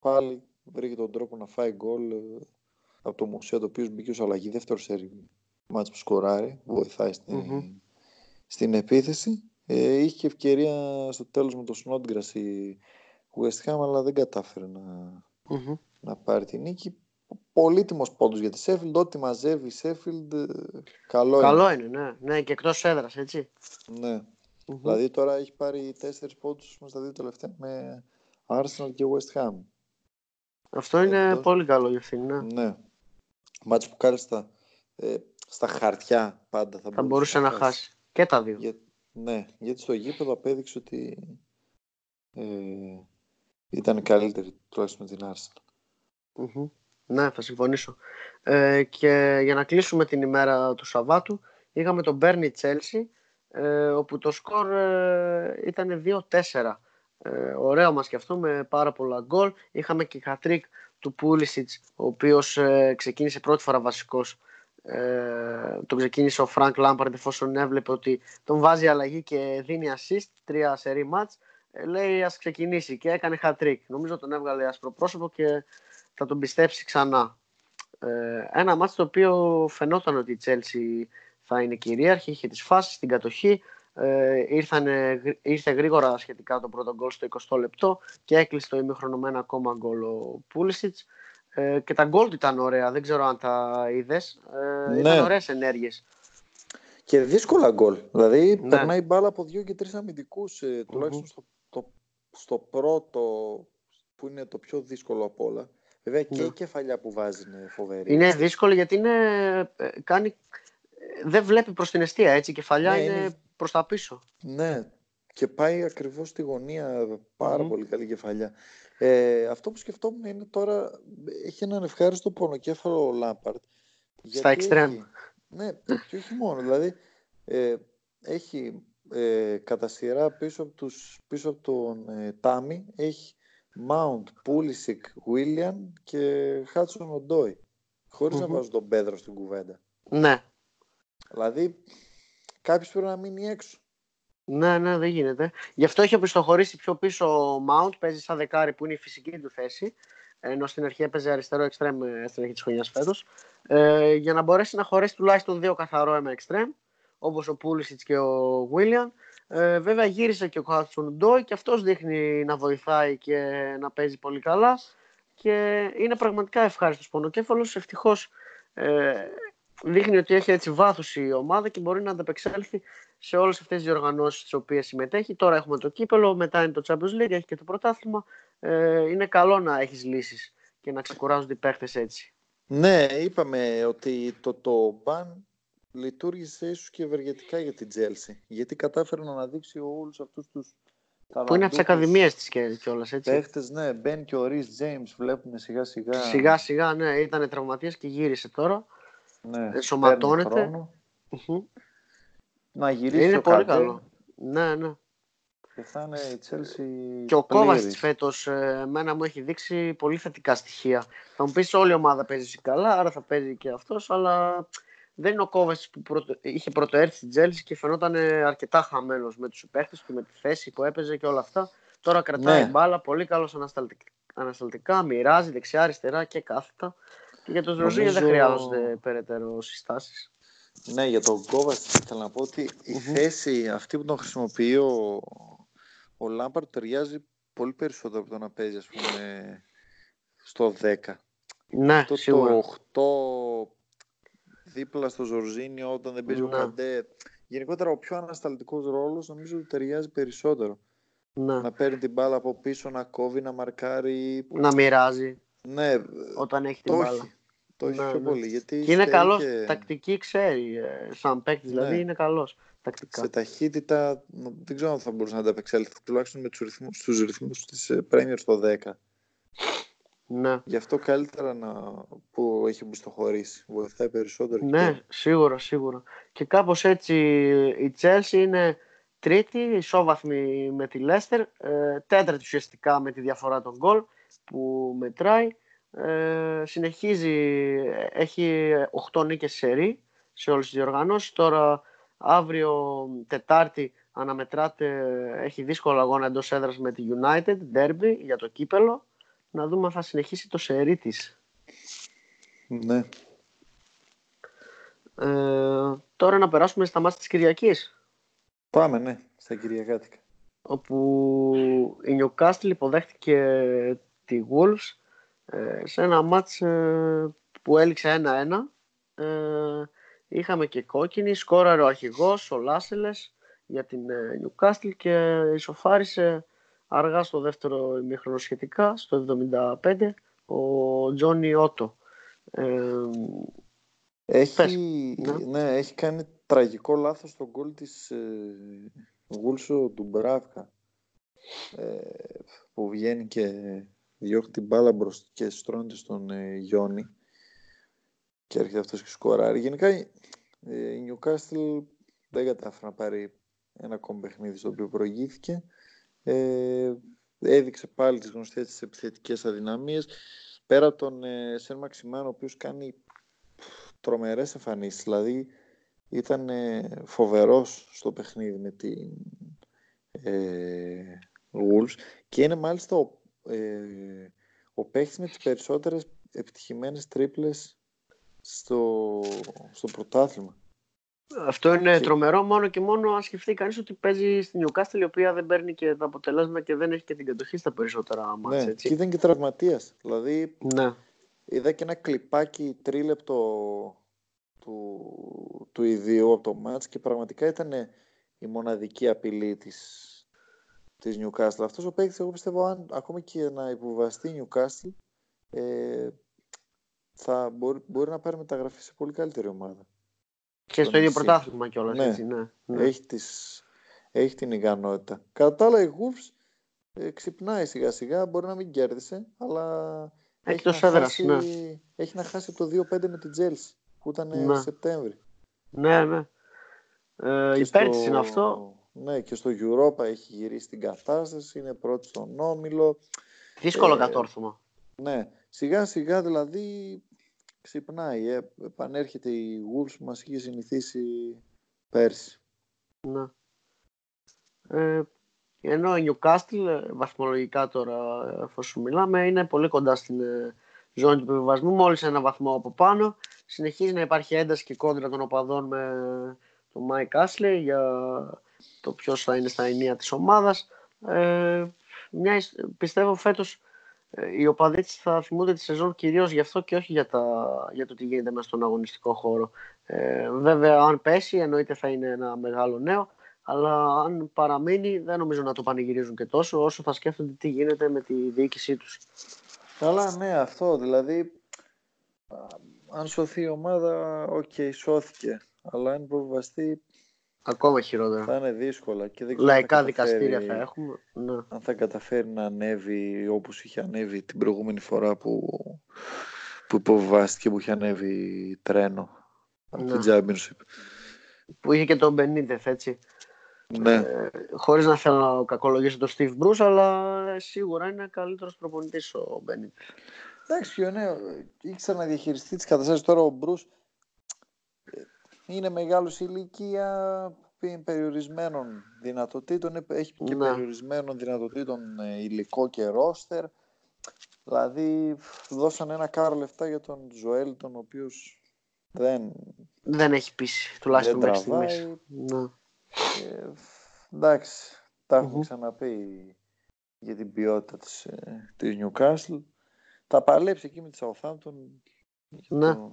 πάλι βρήκε τον τρόπο να φάει γκολ ε, από το Μουσέα το οποίο μπήκε ως αλλαγή δεύτερο σερί μάτς που σκοράρει βοηθάει στην, Μμμ. στην επίθεση ε, είχε και ευκαιρία στο τέλος με το Snodgrass η West Ham αλλά δεν κατάφερε να, Μμμ. να πάρει την νίκη πολύτιμος πόντος για τη Sheffield ό,τι μαζεύει η Sheffield ε, καλό, Καλό είναι, ναι. ναι. Και εκτός έδρας, έτσι. είναι ναι. Μμμ. δηλαδή τώρα έχει πάρει τέσσερις πόντους στα δύο τελευταία με Arsenal και West Ham Αυτό είναι Εκτός- πολύ καλό για αυτήν, ναι. ναι μάτς που κάλεστα ε, στα χαρτιά πάντα θα, Θα μπορούσε να χάσει. Και τα δύο. Για, ναι, γιατί στο γήπεδο απέδειξε ότι ε, ήταν καλύτερη τουλάχιστον με την Arsenal. Μμμ. Ναι, θα συμφωνήσω. Ε, και για να κλείσουμε την ημέρα του Σαββάτου, είχαμε τον Μπέρνι Chelsea, ε, όπου το σκορ ε, ήταν 2-4. Ε, ωραίο ματς και αυτό με πάρα πολλά γκολ. Είχαμε και χατρίκ του Πούλισιτς, ο οποίος ε, ξεκίνησε πρώτη φορά βασικός. Ε, τον ξεκίνησε ο Φρανκ Λάμπαρντ εφόσον έβλεπε ότι τον βάζει αλλαγή και δίνει assist, τρία σερί ματς. ε, λέει ας ξεκινήσει και έκανε hat-trick. Νομίζω τον έβγαλε ασπροπρόσωπο και θα τον πιστέψει ξανά. Ε, ένα ματς το οποίο φαινόταν ότι η Chelsea θα είναι κυρίαρχη, είχε τις φάσεις, την κατοχή, ε, ήρθανε, ήρθε γρήγορα σχετικά το πρώτο γκολ στο 20 λεπτό και έκλεισε το ημίχρονο με ένα ακόμα γκολ ο Πούλησιτς. Ε, και τα γκολ του ήταν ωραία, δεν ξέρω αν τα είδες. Ε, ναι. Ήταν ωραίες ενέργειες. Και δύσκολα γκολ. Δηλαδή ναι. περνάει μπάλα από δύο και τρεις αμυντικούς, ε, τουλάχιστον στο, το, στο πρώτο που είναι το πιο δύσκολο από όλα. Βέβαια και ναι. η κεφαλιά που βάζει είναι φοβερή. Είναι δύσκολο γιατί είναι, ε, κάνει, δεν βλέπει προς την αιστεία έτσι. Η κεφαλιά ναι, είναι, είναι προς τα πίσω. Ναι, και πάει ακριβώς στη γωνία πάρα πολύ καλή κεφαλιά. Ε, αυτό που σκεφτόμουν είναι τώρα έχει έναν ευχάριστο πονοκέφαλο ο Λάμπαρτ. Στα εξτρέμ. Ναι, και όχι μόνο. Δηλαδή ε, έχει ε, κατά σειρά πίσω από, τους, πίσω από τον ε, Τάμι έχει Mount, Pulisic, William και Hudson Οντόι. Χωρίς mm-hmm. να βάζω τον Πέδρο στην κουβέντα. Ναι. Δηλαδή κάποιος πρέπει να μείνει έξω. Ναι, ναι, δεν γίνεται. Γι' αυτό έχει οπισθοχωρήσει πιο πίσω ο Mount, παίζει σαν δεκάρι που είναι η φυσική του θέση. Ενώ στην αρχή έπαιζε αριστερό εξτρέμ στην αρχή της χρονιάς φέτος. Ε, για να μπορέσει να χωρέσει τουλάχιστον δύο καθαρό αίμα εξτρέμ, όπως ο Πούλησιτ και ο Βίλιαν. Ε, βέβαια γύρισε και ο Χάτσον Ντόι και αυτός δείχνει να βοηθάει και να παίζει πολύ καλά. Και είναι πραγματικά ευχάριστος πονοκέφαλος. Ευτυχώς ε, δείχνει ότι έχει έτσι βάθος η ομάδα και μπορεί να ανταπεξέλθει σε όλες αυτές τις διοργανώσεις στις οποίες συμμετέχει. Τώρα έχουμε το κύπελο, μετά είναι το Champions League, έχει και το πρωτάθλημα. Ε, είναι καλό να έχεις λύσεις και να ξεκουράζονται οι παίχτες έτσι. Ναι, είπαμε ότι το, το μπαν λειτουργήσε ίσως και ευεργετικά για την Τζέλση. Γιατί κατάφερε να αναδείξει όλους αυτούς τους που είναι από τις ακαδημίες της κιόλας, έτσι. Παίχτες, ναι, μπαίνει και ο Ρι Τζέιμ, βλέπουμε σιγά σιγά. Σιγά σιγά, ναι, ήταν τραυματίας και γύρισε τώρα. Ναι, ενσωματώνεται. Να γυρίσει Είναι πολύ καλό. Ναι, ναι. Και θα είναι η Chelsea Και ο Κόβα της φέτος, ε, εμένα μου έχει δείξει πολύ θετικά στοιχεία. Θα μου πεις όλη η ομάδα παίζει καλά, άρα θα παίζει και αυτός, αλλά δεν είναι ο Κόβα που πρωτο... είχε πρωτοέρθει στην Chelsea και φαινόταν αρκετά χαμένος με τους παίχτε και με τη θέση που έπαιζε και όλα αυτά. Τώρα κρατάει ναι. μπάλα, πολύ καλός ανασταλτικά, μοιράζει δεξιά, αριστερά και κάθετα. Και για τον Νομίζω... δεν χρειάζονται περαιτέρω συστάσεις. Ναι, για τον Κόβας θέλω να πω ότι η θέση αυτή που τον χρησιμοποιεί ο, ο Λάμπαρτ ταιριάζει πολύ περισσότερο από το να παίζει ας πούμε στο 10. Ναι, Αυτό σίγουρα. το 8 δίπλα στο Ζορζίνιο όταν δεν παίζει ναι. ο Καντέ. Γενικότερα ο πιο ανασταλτικός ρόλος νομίζω ότι ταιριάζει περισσότερο. Ναι. Να παίρνει την μπάλα από πίσω, να κόβει, να μαρκάρει. Να μοιράζει. Ναι, όταν έχει την μπάλα. Το έχει ναι, πιο ναι. πολύ. Γιατί και είναι καλός. Και... Τακτική ξέρει. Ε, σαν παίκτης δηλαδή ναι. είναι καλός. Τακτικά. Σε ταχύτητα δεν ξέρω αν θα μπορούσε να ανταπεξέλθει. Τουλάχιστον με τους ρυθμούς τους ρυθμούς της ε, Premier στο 10. Ναι. Γι' αυτό καλύτερα να... που έχει μπουστοχωρήσει. Βοηθάει περισσότερο. Ναι, σίγουρα, σίγουρα. Και κάπως έτσι η Chelsea είναι τρίτη, ισόβαθμη με τη Leicester, ε, τέταρτη ουσιαστικά με τη διαφορά των γκολ που μετράει. Ε, συνεχίζει, έχει 8 νίκες σε σε όλες τις διοργανώσεις. Τώρα αύριο Τετάρτη αναμετράται, έχει δύσκολο αγώνα εντός έδρας με τη United, Derby για το κύπελο. Να δούμε αν θα συνεχίσει το σερί της. Ναι. Ε, τώρα να περάσουμε στα μάτια της Κυριακής. Πάμε, ναι, στα Κυριακάτικα. Όπου η Newcastle υποδέχτηκε τη Wolves ε, σε ένα μάτς ε, που έληξε 1-1. Ε, είχαμε και κόκκινη, σκόραρε ο αρχηγός, ο Λάσελες για την Newcastle και ισοφάρισε αργά στο δεύτερο ημίχρονο σχετικά, στο 75, ο Τζόνι Ότο. έχει, ναι. ναι. έχει κάνει τραγικό λάθος στο γκολ της ε, Γούλσο του Μπράβκα που βγαίνει και διώχνει την μπάλα μπροστά και στρώνεται στον ε, Γιόνι και έρχεται αυτός και σκοράρει. Γενικά ε, η Newcastle δεν κατάφερε να πάρει ένα ακόμη παιχνίδι στο οποίο προηγήθηκε. Ε, έδειξε πάλι τις γνωστές τις επιθετικές αδυναμίες. Πέρα από τον ε, Σεν Μαξιμάνο, ο οποίος κάνει τρομερές εμφανίσεις. Δηλαδή ήταν ε, φοβερός στο παιχνίδι με την, ε, Wolves και είναι μάλιστα ο, ε, ο παίχτης με τις περισσότερες επιτυχημένες τρίπλες στο, στο πρωτάθλημα. Αυτό είναι τρομερό μόνο και μόνο αν σκεφτεί κανείς ότι παίζει στην Newcastle η οποία δεν παίρνει και τα αποτελέσματα και δεν έχει και την κατοχή στα περισσότερα μάτια. Ναι, έτσι. και ήταν και τραυματίας. Δηλαδή Ναι. είδα και ένα κλιπάκι τρίλεπτο του, του ιδίου από το μάτς και πραγματικά ήταν η μοναδική απειλή της, της Newcastle. Αυτός ο παίκτης εγώ πιστεύω αν ακόμα και να υποβαστεί η Newcastle ε, θα μπορεί, μπορεί να πάρει μεταγραφή σε πολύ καλύτερη ομάδα. Και στο Τον ίδιο City. πρωτάθλημα κιόλας, Ναι. έτσι, ναι. ναι. Έχει, τις, έχει την ικανότητα. Κατά τα άλλα η Wolves ε, ξυπνάει σιγά σιγά, μπορεί να μην κέρδισε, αλλά έχει, Εκτός να έδρας, χάσει, ναι. έχει να χάσει το 2-5 με την Chelsea που ήταν Ναι. Σεπτέμβρη. Ναι, ναι. Ε, Και υπέρ της στο- είναι αυτό. Ναι, και στο Europa έχει γυρίσει την κατάσταση, είναι πρώτη στον Όμιλο. Δύσκολο ε, κατόρθωμα. Ναι, σιγά σιγά δηλαδή ξυπνάει, ε, επανέρχεται η Wolves που μας είχε συνηθίσει πέρσι. Ναι. Ε, ενώ η Newcastle, ε, βαθμολογικά τώρα, ε, εφόσον μιλάμε, είναι πολύ κοντά στην ε, ζώνη του επιβιβασμού, μόλις ένα βαθμό από πάνω. Συνεχίζει να υπάρχει ένταση και κόντρα των οπαδών με τον Mike Ashley για το ποιος θα είναι στα ηνία της ομάδας. Ε, μια, ισ- πιστεύω φέτος ε, οι οπαδοί της θα θυμούνται τη σεζόν κυρίως γι' αυτό και όχι για, τα, για το τι γίνεται μέσα στον αγωνιστικό χώρο. Ε, βέβαια, αν πέσει, εννοείται θα είναι ένα μεγάλο νέο, αλλά αν παραμείνει, δεν νομίζω να το πανηγυρίζουν και τόσο, όσο θα σκέφτονται τι γίνεται με τη διοίκησή τους. Καλά, ναι, αυτό δηλαδή. α, Αν σωθεί η ομάδα, οκ, σώθηκε. Αλλά αν υποβιβαστεί Ακόμα χειρότερα. θα είναι δύσκολα. Και δεν ξέρω αν Λαϊκά θα καταφέρει- δικαστήρια θα έχουμε. Ναι. Αν θα καταφέρει να ανέβει όπως είχε ανέβει την προηγούμενη φορά που, που υποβιβάστηκε, που είχε ανέβει τρένο από Ναι. την Championship. Που είχε και τον Μπενίτεθ, έτσι. Ναι, Ε, χωρίς να θέλω να κακολογήσω τον Steve Bruce, αλλά ε, σίγουρα είναι καλύτερος προπονητής ο Μπενίτεθ. εντάξει, πιο ναι, ήξερα να διαχειριστεί τις καταστάσεις. Τώρα ο Μπρούς ε, είναι μεγάλος σε ηλικία π- περιορισμένων δυνατοτήτων, ε, έχει και Ναι. περιορισμένων δυνατοτήτων ε, υλικό και ρόστερ. Δηλαδή δώσαν ένα κάρο λεφτά για τον Ζωέλ, τον οποίος δεν, Δεν έχει πείσει, τουλάχιστον δεν μέχρι στιγμής. τραβάει. Ναι. Ε, εντάξει, τα έχουμε Μμμ. ξαναπεί για την ποιότητα της, ε, της Newcastle. Θα παλέψει εκεί με τη Southampton για Ναι. το-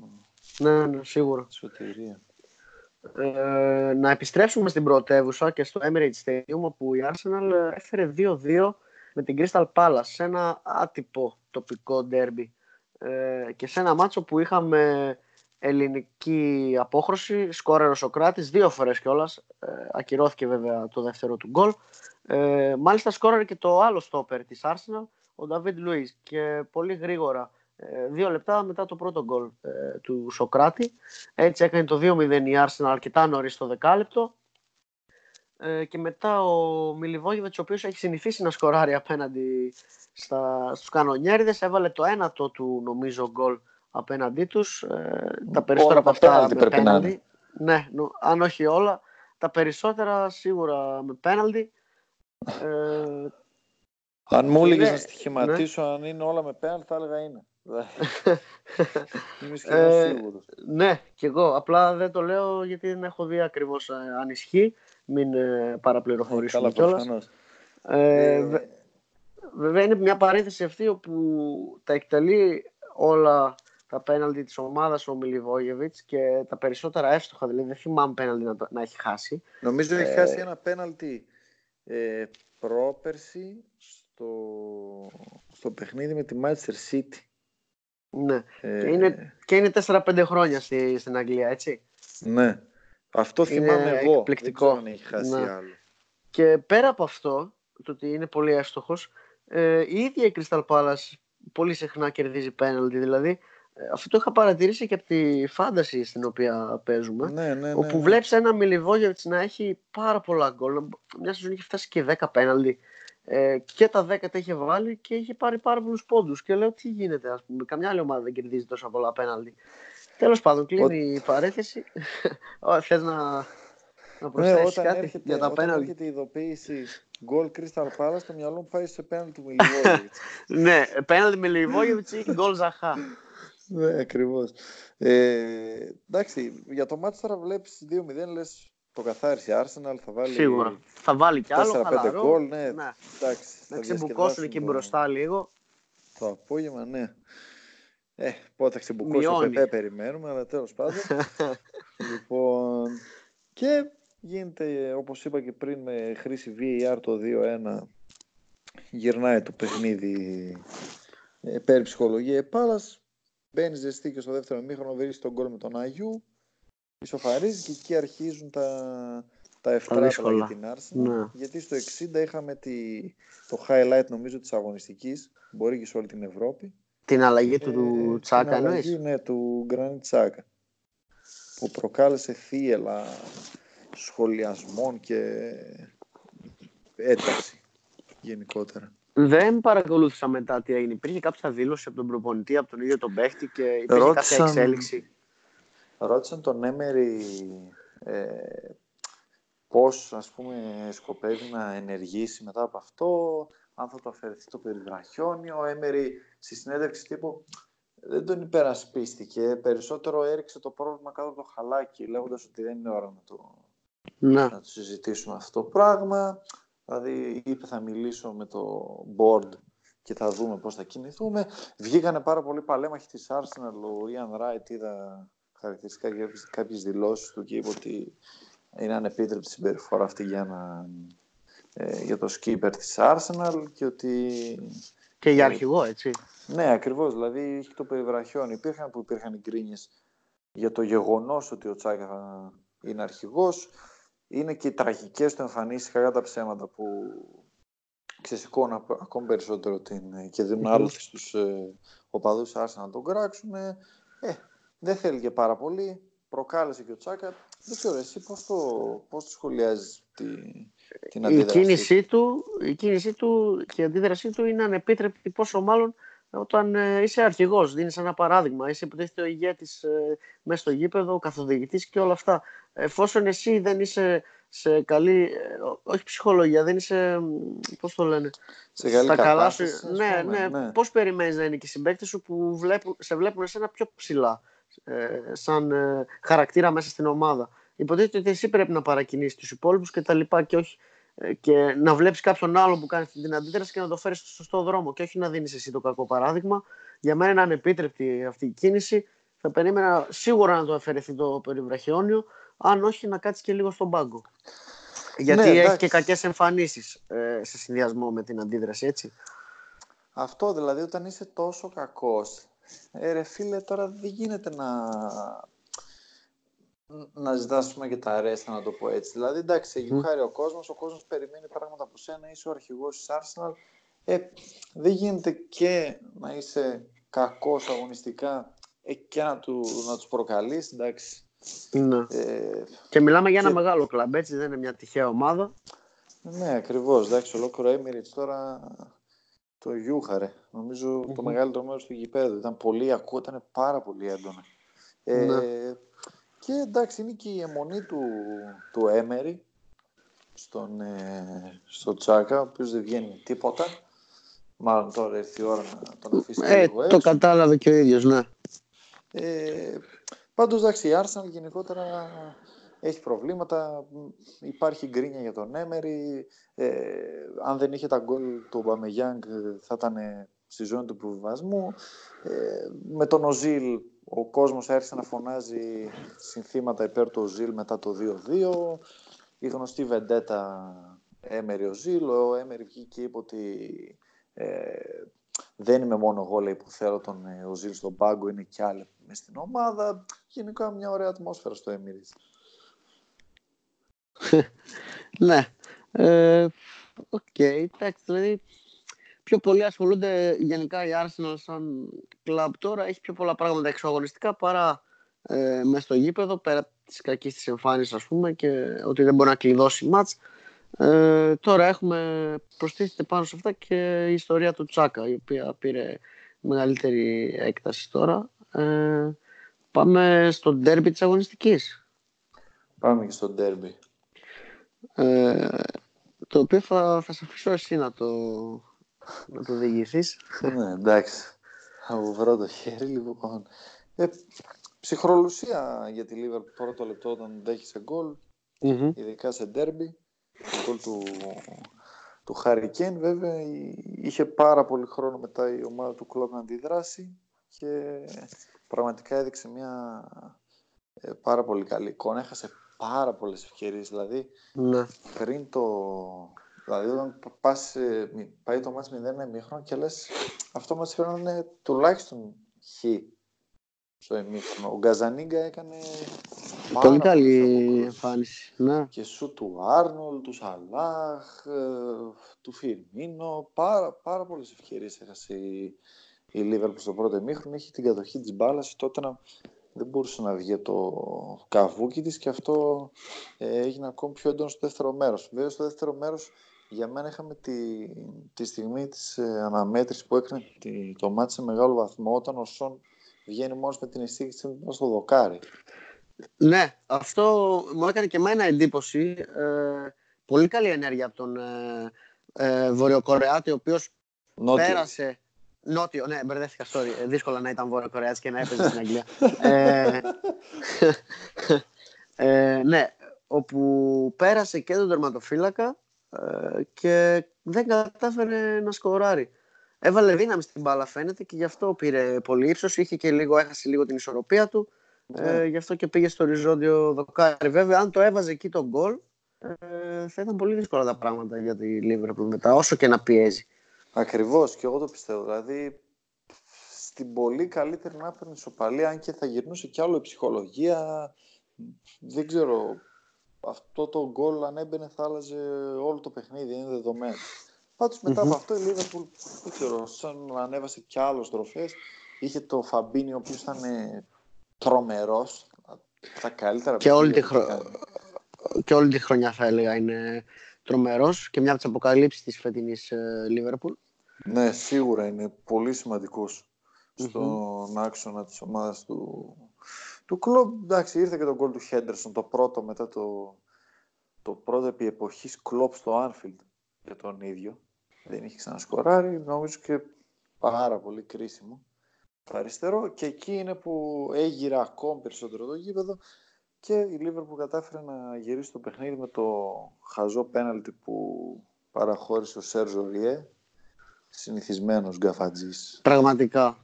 ναι, ναι, σίγουρα. τη σωτηρία. Ε, να επιστρέψουμε στην πρωτεύουσα και στο Emirates Stadium όπου η Arsenal ε, έφερε 2-2 με την Crystal Palace σε ένα άτυπο τοπικό ντέρμπι ε, και σε ένα μάτσο που είχαμε ελληνική απόχρωση, σκόρερ ο Σοκράτης, δύο φορές κιόλας, ε, ακυρώθηκε βέβαια το δεύτερο του γκολ. Ε, μάλιστα σκόρερε και το άλλο στόπερ της Arsenal, ο David Luiz και πολύ γρήγορα, ε, δύο λεπτά μετά το πρώτο γκολ ε, του Σοκράτη. Έτσι έκανε το 2-0 η Arsenal αρκετά νωρίς στο δεκάλεπτο. Ε, και μετά ο Μιλιβόγεβετς, ο οποίος έχει συνηθίσει να σκοράρει απέναντι στα, στους κανονιέριδες, έβαλε το ένατο του νομίζω γκολ απέναντί τους. Ε, τα περισσότερα από με αυτά πέναλτι με πρέπει να πέναλτι. Ναι, νο- αν όχι όλα. Τα περισσότερα σίγουρα με πέναλτι. Ε, Αν μου έλεγες Ναι, να στοιχηματίσω αν είναι όλα με πέναλ, θα έλεγα είναι. <laughs> Είμαι σχεδόν Ε, σίγουρος. Ναι, κι εγώ. Απλά δεν το λέω γιατί δεν έχω δει ακριβώς αν ισχύει. Μην ε, παραπληροφορήσουμε Καλά, κιόλας. προφανώς. Ε, Ε, βε- βέβαια είναι μια παρένθεση αυτή όπου τα εκτελεί όλα τα πέναλτι της ομάδας ο Μιλιβόγεβιτς και τα περισσότερα εύστοχα, δηλαδή δεν θυμάμαι πέναλτι να, το- να έχει χάσει. Νομίζω έχει ε, χάσει ένα πέναλτι ε, πρόπερση στο, στο παιχνίδι με τη Manchester City. Ναι. Ε, Και είναι, και είναι 4-5 χρόνια στη, στην Αγγλία, έτσι. Ναι. Αυτό Είναι θυμάμαι εγώ. εκπληκτικό. Δεν ξέρω αν έχει χάσει Ναι. άλλο. Και πέρα από αυτό, το ότι είναι πολύ εύστοχος, ε, η ίδια η Crystal Palace πολύ συχνά κερδίζει πέναλτι. Δηλαδή, ε, αυτό το είχα παρατηρήσει και από τη φάνταση στην οποία παίζουμε. Ναι, ναι, ναι. όπου ναι. βλέπεις ένα Μιλιβόγεβιτς να έχει πάρα πολλά γκολ. Μια σεζόν είχε φτάσει και 10 πέναλτι. Ε, και τα 10 τα είχε βάλει και είχε πάρει πάρα πολλούς πόντους. Και λέω τι γίνεται, ας πούμε. Καμιά άλλη ομάδα δεν κερδίζει τόσα πολλά πέναλτι. Τέλος πάντων, κλείνει η παρέθεση. Ω, Θες να, να Ναι, προσθέσεις όταν κάτι έρχεται, για τα όταν πέναλτι; έρχεται η ειδοποίηση γκολ Crystal Palace, το μυαλό μου πάει σε πέναλτι του Μιλιβόγεβιτ. <laughs> ναι, πέναλτι Μιλιβόγεβιτ ή γκολ Ζαχά. ναι, ακριβώς. Ε, εντάξει, για το μάτι τώρα βλέπεις 2-0 λες το καθάρισε η Arsenal, θα βάλει. Σίγουρα. Θα βάλει κι άλλο. 4-5 γκολ, ναι. ναι. Εντάξει, να ξεμπουκώσουν εκεί μπροστά λίγο. Το απόγευμα, ναι. Ε, πότε θα ξεμπουκώσει ο Πεπέ περιμένουμε, αλλά τέλος πάντων. <laughs> λοιπόν, και γίνεται, όπως είπα και πριν, με χρήση VAR το 2-1, γυρνάει το παιχνίδι ε, περί ψυχολογία επάλας, μπαίνει ζεστή και στο δεύτερο μήχρονο βρίσκει τον γκολ με τον Αγιού, ισοφαρίζει και εκεί αρχίζουν τα, τα ευκράταλα για την Arsenal. Ναι. Γιατί στο 60 είχαμε τη, το highlight νομίζω της αγωνιστικής, μπορεί και σε όλη την Ευρώπη. Την αλλαγή του, του Τσάκα, την αλλαγή, ναι, του Γκράνι Τσάκα. Που προκάλεσε θύελα σχολιασμών και ένταση γενικότερα. Δεν παρακολούθησα μετά τι έγινε. Υπήρχε κάποια δήλωση από τον προπονητή, από τον ίδιο τον παίχτη και υπήρχε Ρώτησαν... κάποια εξέλιξη. Ρώτησαν τον Έμερι ε, πώς ας πούμε σκοπεύει να ενεργήσει μετά από αυτό, αν θα το αφαιρεθεί το περιβραχιόνιο. Ο Έμερι στη συνέντευξη τύπου δεν τον υπερασπίστηκε. Περισσότερο έριξε το πρόβλημα κάτω από το χαλάκι, λέγοντας ότι δεν είναι ώρα να το, να. να το συζητήσουμε αυτό το πράγμα. Δηλαδή είπε θα μιλήσω με το board και θα δούμε πώς θα κινηθούμε. Βγήκανε πάρα πολύ παλέμαχοι της Arsenal, ο Ian Wright είδα χαρακτηριστικά για κάποιες δηλώσεις του και είπε ότι είναι ανεπίτρεπτη συμπεριφορά αυτή για, να, ε, για το skipper της Arsenal και ότι... Και για αρχηγό, έτσι. Ναι, ακριβώς. Δηλαδή είχε το περιβραχιόν. Υπήρχαν που υπήρχαν οι γκρίνιες για το γεγονός ότι ο Τσάκα είναι αρχηγός. Είναι και οι τραγικές του εμφανίσεις κατά τα ψέματα που ξεσηκώνουν ακόμη περισσότερο την, και δίνουν άλλους στους ε, οπαδούς Arsenal να τον κράξουν. Ε, δεν θέλει και πάρα πολύ. Προκάλεσε και ο Τσάκα. Δεν ξέρω εσύ πώς το, πώς το σχολιάζεις τη, την αντίδραση. Η κίνησή, του, η κίνησή του και η αντίδρασή του είναι ανεπίτρεπτη πόσο μάλλον όταν ε, είσαι αρχηγός, δίνεις ένα παράδειγμα, είσαι υποτίθεται ο ηγέτης ε, μέσα στο γήπεδο, ο καθοδηγητής και όλα αυτά. Εφόσον εσύ δεν είσαι σε καλή, ε, όχι ψυχολογία, δεν είσαι, πώς το λένε, σε καλή καλά σου. Ναι, ναι, ναι, πώς περιμένεις να είναι και οι συμπαίκτες σου που βλέπουν, σε βλέπουν εσένα πιο ψηλά; Ε, σαν ε, χαρακτήρα μέσα στην ομάδα. Υποτίθεται ότι εσύ πρέπει να παρακινήσεις τους υπόλοιπους και τα λοιπά και, όχι, ε, και να βλέπεις κάποιον άλλο που κάνει την αντίδραση και να το φέρεις στο σωστό δρόμο και όχι να δίνεις εσύ το κακό παράδειγμα. Για μένα είναι ανεπίτρεπτη αυτή η κίνηση. Θα περίμενα σίγουρα να το αφαιρεθεί το περιβραχιόνιο, αν όχι να κάτσει και λίγο στον πάγκο. Γιατί ναι, έχει και κακές εμφανίσεις ε, σε συνδυασμό με την αντίδραση, έτσι. Αυτό δηλαδή, όταν είσαι τόσο κακός, ε, ρε φίλε, τώρα δεν γίνεται να, να ζητάς και τα ρέστα, να το πω έτσι. Δηλαδή, εντάξει, σε γιουχάρει ο κόσμος, ο κόσμος περιμένει πράγματα από σένα, είσαι ο αρχηγός της Arsenal. Ε, δεν γίνεται και να είσαι κακός αγωνιστικά ε, και να, του, να τους προκαλείς, εντάξει. Ναι. Ε, και μιλάμε για ένα μεγάλο κλαμπ, έτσι, δεν είναι μια τυχαία ομάδα. Ναι, ακριβώς, εντάξει, ολόκληρο Emirates τώρα το γιούχαρε. Νομίζω mm-hmm. το μεγαλύτερο μέρος του γηπέδου. Ήταν πολύ ακούω, ήταν πάρα πολύ έντονο. Ε, ναι. και εντάξει, είναι και η αιμονή του, του Έμερι στον, ε, στο Τσάκα, ο οποίος δεν βγαίνει τίποτα. Μάλλον τώρα ήρθε η ώρα να τον αφήσει ε, λίγο έξω. Το κατάλαβε και ο ίδιος, ναι. Ε, πάντως, εντάξει, η Arsenal γενικότερα έχει προβλήματα. Υπάρχει γκρίνια για τον Έμερι. Ε, αν δεν είχε τα γκολ του Μπαμεγιάνγκ θα ήταν στη ζώνη του προβιβασμού. Ε, με τον Οζίλ ο κόσμος άρχισε να φωνάζει συνθήματα υπέρ του Οζίλ μετά το 2-2. Η γνωστή βεντέτα Έμερι Οζίλ. Ο Έμερι βγήκε και είπε ότι ε, δεν είμαι μόνο εγώ λέει, που θέλω τον Οζίλ στον πάγκο, είναι και άλλοι μες στην ομάδα. Γενικά μια ωραία ατμόσφαιρα στο Έμιρεϊτς. <laughs> ναι. Ε, OK, okay, εντάξει, δηλαδή πιο πολύ ασχολούνται γενικά η Arsenal σαν κλαμπ τώρα, έχει πιο πολλά πράγματα εξωαγωνιστικά παρά ε, μέσα στο γήπεδο, πέρα της κακής της εμφάνισης, ας πούμε, και ότι δεν μπορεί να κλειδώσει μάτς. Ε, τώρα έχουμε προστίθεται πάνω σε αυτά και η ιστορία του Τσάκα, η οποία πήρε μεγαλύτερη έκταση τώρα. Ε, πάμε στο ντέρμπι της αγωνιστικής. Πάμε και στο ντέρμπι. Ε, το οποίο θα, θα σε αφήσω εσύ να το, να το διηγηθείς. ναι, εντάξει. Θα μου βρω το χέρι, λοιπόν. Ε, ψυχρολουσία για τη Λίβερπουλ πρώτο λεπτό όταν δέχεσαι γκολ, Μμμ. ειδικά σε ντέρμπι. Το γκολ του, του Χάρη Κέιν, βέβαια, είχε πάρα πολύ χρόνο μετά η ομάδα του κλόπ να αντιδράσει και πραγματικά έδειξε μια ε, πάρα πολύ καλή εικόνα. Έχασε πάρα πολλές ευκαιρίες, δηλαδή Ναι. πριν το... Δηλαδή όταν πας, ε, μη- πάει το μάτς 0 ημίχρονο και λες αυτό μας πρέπει να είναι τουλάχιστον χ στο ημίχρονο. Ο Γκαζανίγκα έκανε πάρα Πολύ καλή πολλές αποκρούσεις. εμφάνιση. Ναι. Και σου του Άρνολ, του Σαλάχ, ε, του Φιρμίνο. Πάρα, πάρα πολλές ευκαιρίες έχασε η, η Λίβερπουλ στο πρώτο ημίχρονο. Είχε την κατοχή της μπάλας. Τότε να, δεν μπορούσε να βγει το καβούκι της και αυτό ε, έγινε ακόμη πιο έντονο στο δεύτερο μέρος. Βέβαια στο δεύτερο μέρος για μένα είχαμε τη, τη στιγμή της ε, αναμέτρησης που έκανε τη, το μάτι σε μεγάλο βαθμό όταν ο Σον βγαίνει μόνος με την εισήγηση στο δοκάρι. ναι, αυτό μου έκανε και εμένα εντύπωση. Ε, πολύ καλή ενέργεια από τον ε, ε, Βορειοκορεάτη, ο οποίος Νότιος. πέρασε. Νότιο, ναι, μπερδεύτηκα, sorry. Ε, δύσκολα να ήταν Βορειοκορεάτης και να έπαιζε στην Αγγλία. <laughs> ε, ε, ναι, όπου πέρασε και τον τερματοφύλακα ε, και δεν κατάφερε να σκοράρει. Έβαλε δύναμη στην μπάλα φαίνεται και γι' αυτό πήρε πολύ ύψος. Είχε και λίγο, έχασε λίγο την ισορροπία του. Ναι. Ε, γι' αυτό και πήγε στο οριζόντιο δοκάρι. Βέβαια, αν το έβαζε εκεί τον γκολ, ε, θα ήταν πολύ δύσκολα τα πράγματα για τη Liverpool μετά, όσο και να πιέζει. Ακριβώς και εγώ το πιστεύω. Δηλαδή στην πολύ καλύτερη να έπαιρνε ισοπαλία, αν και θα γυρνούσε κι άλλο η ψυχολογία. Δεν ξέρω. Αυτό το γκολ αν έμπαινε θα άλλαζε όλο το παιχνίδι, είναι δεδομένο. Πάντως μετά Μμμ. από αυτό η Liverpool, δεν ξέρω, σαν να ανέβασε κι άλλο στροφές. Είχε το Φαμπίνι, ο οποίος ήταν ε, τρομερός. Τα καλύτερα Και όλη, τη παιχνίδια χρο... που έχει κάνει. και όλη τη χρονιά θα έλεγα είναι τρομερός και μια από τις αποκαλύψεις της φετινής ε, Liverpool. Ναι, σίγουρα είναι πολύ σημαντικός στον άξονα της ομάδας του, του κλομπ. Εντάξει, ήρθε και το γκολ του Χέντερσον, το πρώτο μετά το, το πρώτο επί εποχής κλοπ στο Anfield για τον ίδιο. Δεν είχε ξανασκοράρει, νομίζω και πάρα πολύ κρίσιμο. Το αριστερό και εκεί είναι που έγειρε ακόμη περισσότερο το γήπεδο και η Λίβερπουλ κατάφερε να γυρίσει το παιχνίδι με το χαζό πέναλτι που παραχώρησε ο Σέρζο Ριέ συνηθισμένος γκαφατζής Πραγματικά.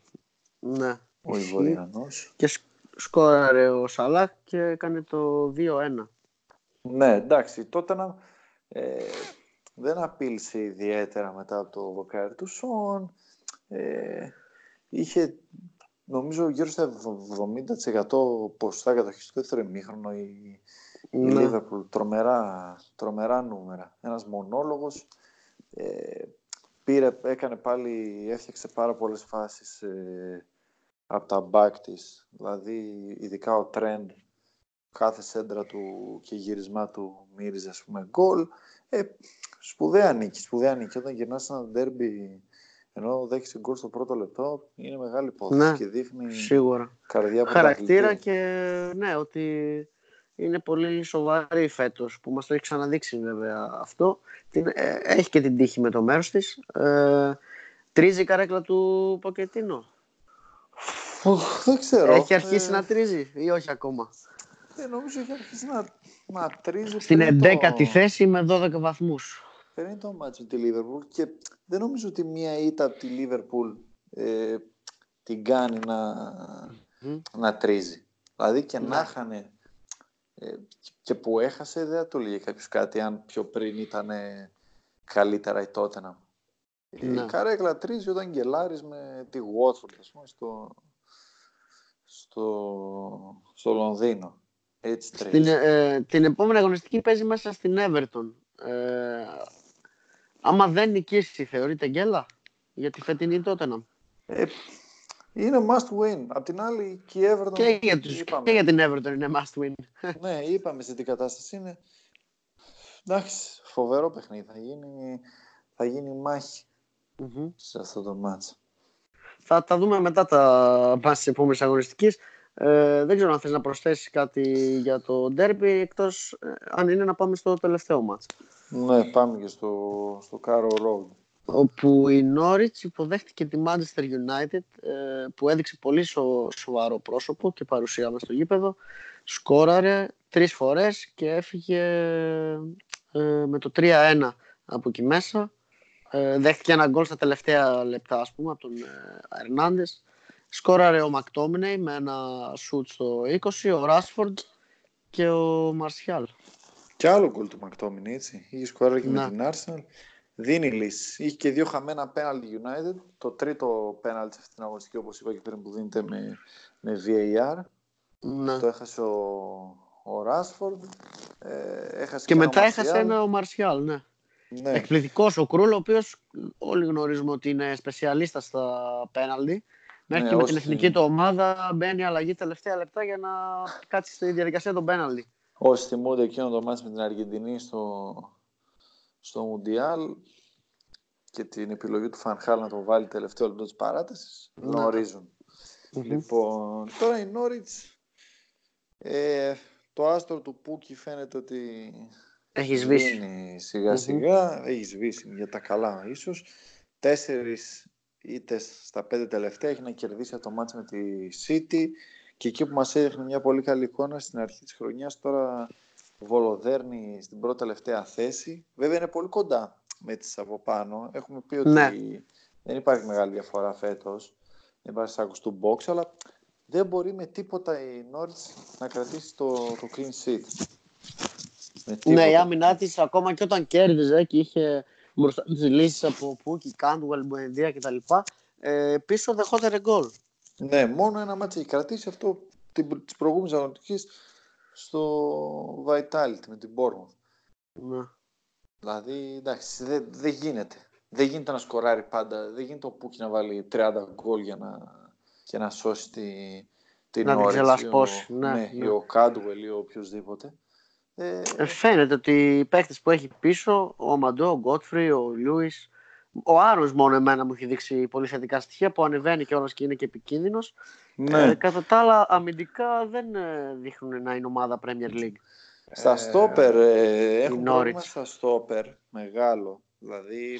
Ναι. ο Ισχύει. Ιβοριανός. Και σκ- σκόραρε ο Σαλάχ και έκανε το 2-1. Ναι, εντάξει, τότε να, ε, δεν απείλησε ιδιαίτερα μετά από το δοκάρι του Σον. Ε, είχε, νομίζω, γύρω στα 70% ποσοστά κατοχής στο δεύτερο ημίχρονο η, η Ναι. Liverpool. Τρομερά, τρομερά νούμερα. Ένας μονόλογος. Ε, πήρε, έκανε πάλι, έφτιαξε πάρα πολλές φάσεις ε, από τα back της. Δηλαδή, ειδικά ο Trend, κάθε σέντρα του και γύρισμά του μύριζε, ας πούμε, γκολ. Ε, σπουδαία νίκη, σπουδαία νίκη. Όταν γυρνάς ένα ντέρμπι ενώ δέχεσαι γκολ στο πρώτο λεπτό, είναι μεγάλη υπόθεση Ναι, και δείχνει Σίγουρα. καρδιά Χαρακτήρα πρωταθλητή. και ναι, ότι είναι πολύ σοβαρή φέτος που μας το έχει ξαναδείξει βέβαια αυτό. Την, ε, έχει και την τύχη με το μέρος της. Ε, τρίζει η καρέκλα του Ποκετίνο. Οχ, δεν ξέρω. Έχει αρχίσει Ε, να τρίζει ή όχι ακόμα; ε, νομίζω έχει αρχίσει να, να τρίζει Στην πριν το- 11η θέση με 12 βαθμούς. Πριν το μάτς με τη Λίβερπουλ και δεν νομίζω ότι μία ήττα από τη Λίβερπουλ ε, την κάνει να, Μμ. να τρίζει. Δηλαδή και Ναι. να είχανε ε, και που έχασε δεν θα το λέγε κάποιος κάτι αν πιο πριν ήταν ε, καλύτερα η Τότενα. Ναι. Η καρέκλα τρίζει όταν γκελάρεις με τη Watford ας πούμε στο, στο, στο Λονδίνο. Έτσι τρίζει. Την, ε, την επόμενη αγωνιστική παίζει μέσα στην Everton. Ε, άμα δεν νικήσει, θεωρείται γκέλα; Για τη φετινή τότε να. Ε, είναι must win. Απ' την άλλη και η Everton Και για, τους, είπαμε. και για την Everton είναι must win. <laughs> Ναι, είπαμε σε τι κατάσταση είναι. Εντάξει, φοβερό παιχνίδι. Θα γίνει, θα γίνει μάχη Μμμ. σε αυτό το μάτς. Θα τα δούμε μετά τα μάτς της επόμενης αγωνιστικής. Ε, δεν ξέρω αν θες να προσθέσεις κάτι για το derby, εκτός ε, αν είναι να πάμε στο τελευταίο μάτς. Ναι, πάμε και στο, στο Caro Road. Όπου η Norwich υποδέχτηκε τη Manchester United ε, που έδειξε πολύ σο, σοβαρό πρόσωπο και παρουσία στο γήπεδο. Σκόραρε τρεις φορές και έφυγε ε, με το 3-1 από εκεί μέσα. Ε, δέχτηκε ένα γκολ στα τελευταία λεπτά, ας πούμε, από τον Ερνάντες. Σκόραρε ο Μακτόμινεϊ με ένα σουτ στο 20, ο Ράσφορντ και ο Μαρσιάλ. Και άλλο γκολ του Μακτόμινεϊ, έτσι. Είχε σκόραρε και με την Arsenal. Δίνει λύση. Είχε και δύο χαμένα πέναλτι United. Το τρίτο πέναλτι σε αυτήν την αγωνιστική, όπως είπα και πριν, που δίνεται με, με VAR. Ναι. Το έχασε ο, ο Ράσφορντ. Ε, έχασε και, και μετά έχασε ένα ο Μαρσιάλ, ναι. ναι. Εκπληκτικός ο Κρούλ, ο οποίος όλοι γνωρίζουμε ότι είναι σπεσιαλίστας στα πέναλτι. Μέχρι Ναι, και με όσοι- την εθνική του ομάδα μπαίνει αλλαγή τελευταία λεπτά για να κάτσει στη διαδικασία των πέναλτι. Όσοι θυμούνται εκείνο το μάτς με την Αργεντινή στο, στο Μουντιάλ και την επιλογή του Φανχάλ να το βάλει τελευταίο λεπτό της παράτασης, Ναι. γνωρίζουν. Λοιπόν, τώρα η Νόριτς, ε, το άστρο του Πούκι φαίνεται ότι Έχεις σβήσει. σβήνει σιγά σιγά, έχεις σβήσει για τα καλά ίσως. Τέσσερις ήττες στα πέντε τελευταία, έχει να κερδίσει το μάτς με τη City και εκεί που μας έδειχνε μια πολύ καλή εικόνα στην αρχή της χρονιάς τώρα βολοδέρνει στην πρώτη τελευταία θέση. Βέβαια είναι πολύ κοντά με τις από πάνω. Έχουμε πει ότι Ναι. δεν υπάρχει μεγάλη διαφορά φέτος. Δεν υπάρχει σάκος του box, αλλά δεν μπορεί με τίποτα η Norwich να κρατήσει το, το clean sheet. Με Ναι, η τίποτα. άμυνά της ακόμα και όταν κέρδιζε και είχε μπροστά τις λύσεις από Πούκι, Κάντουελ, Μπουενδία κτλ. Ε, πίσω δεχόταν γκολ. Ναι, μόνο ένα ματς το έχει κρατήσει αυτό την, της προηγούμενης αγωνιστικής στο Vitality με την Bournemouth. Ναι. Δηλαδή, εντάξει, δεν δεν γίνεται. Δεν γίνεται να σκοράρει πάντα. Δεν γίνεται ο Πούκι να βάλει 30 γκολ για να, για να σώσει τη, την Να την Norwich ξελασπώσει, ή ο- ναι, ναι, ναι. ή ο Κάντουελ ή ο οποιοδήποτε. Ε, Ε, φαίνεται ότι οι παίκτες που έχει πίσω, ο Μαντό, ο Γκότφρι, ο Λιούι, ο Άρον μόνο εμένα μου έχει δείξει πολύ θετικά στοιχεία που ανεβαίνει κιόλας και είναι και επικίνδυνος. ναι. Ε, κατά τα άλλα, αμυντικά δεν ε, δείχνουν να είναι ομάδα Premier League. Στα Ε, στόπερ ε, έχουν Norwich. πρόβλημα στα στόπερ μεγάλο. Δηλαδή,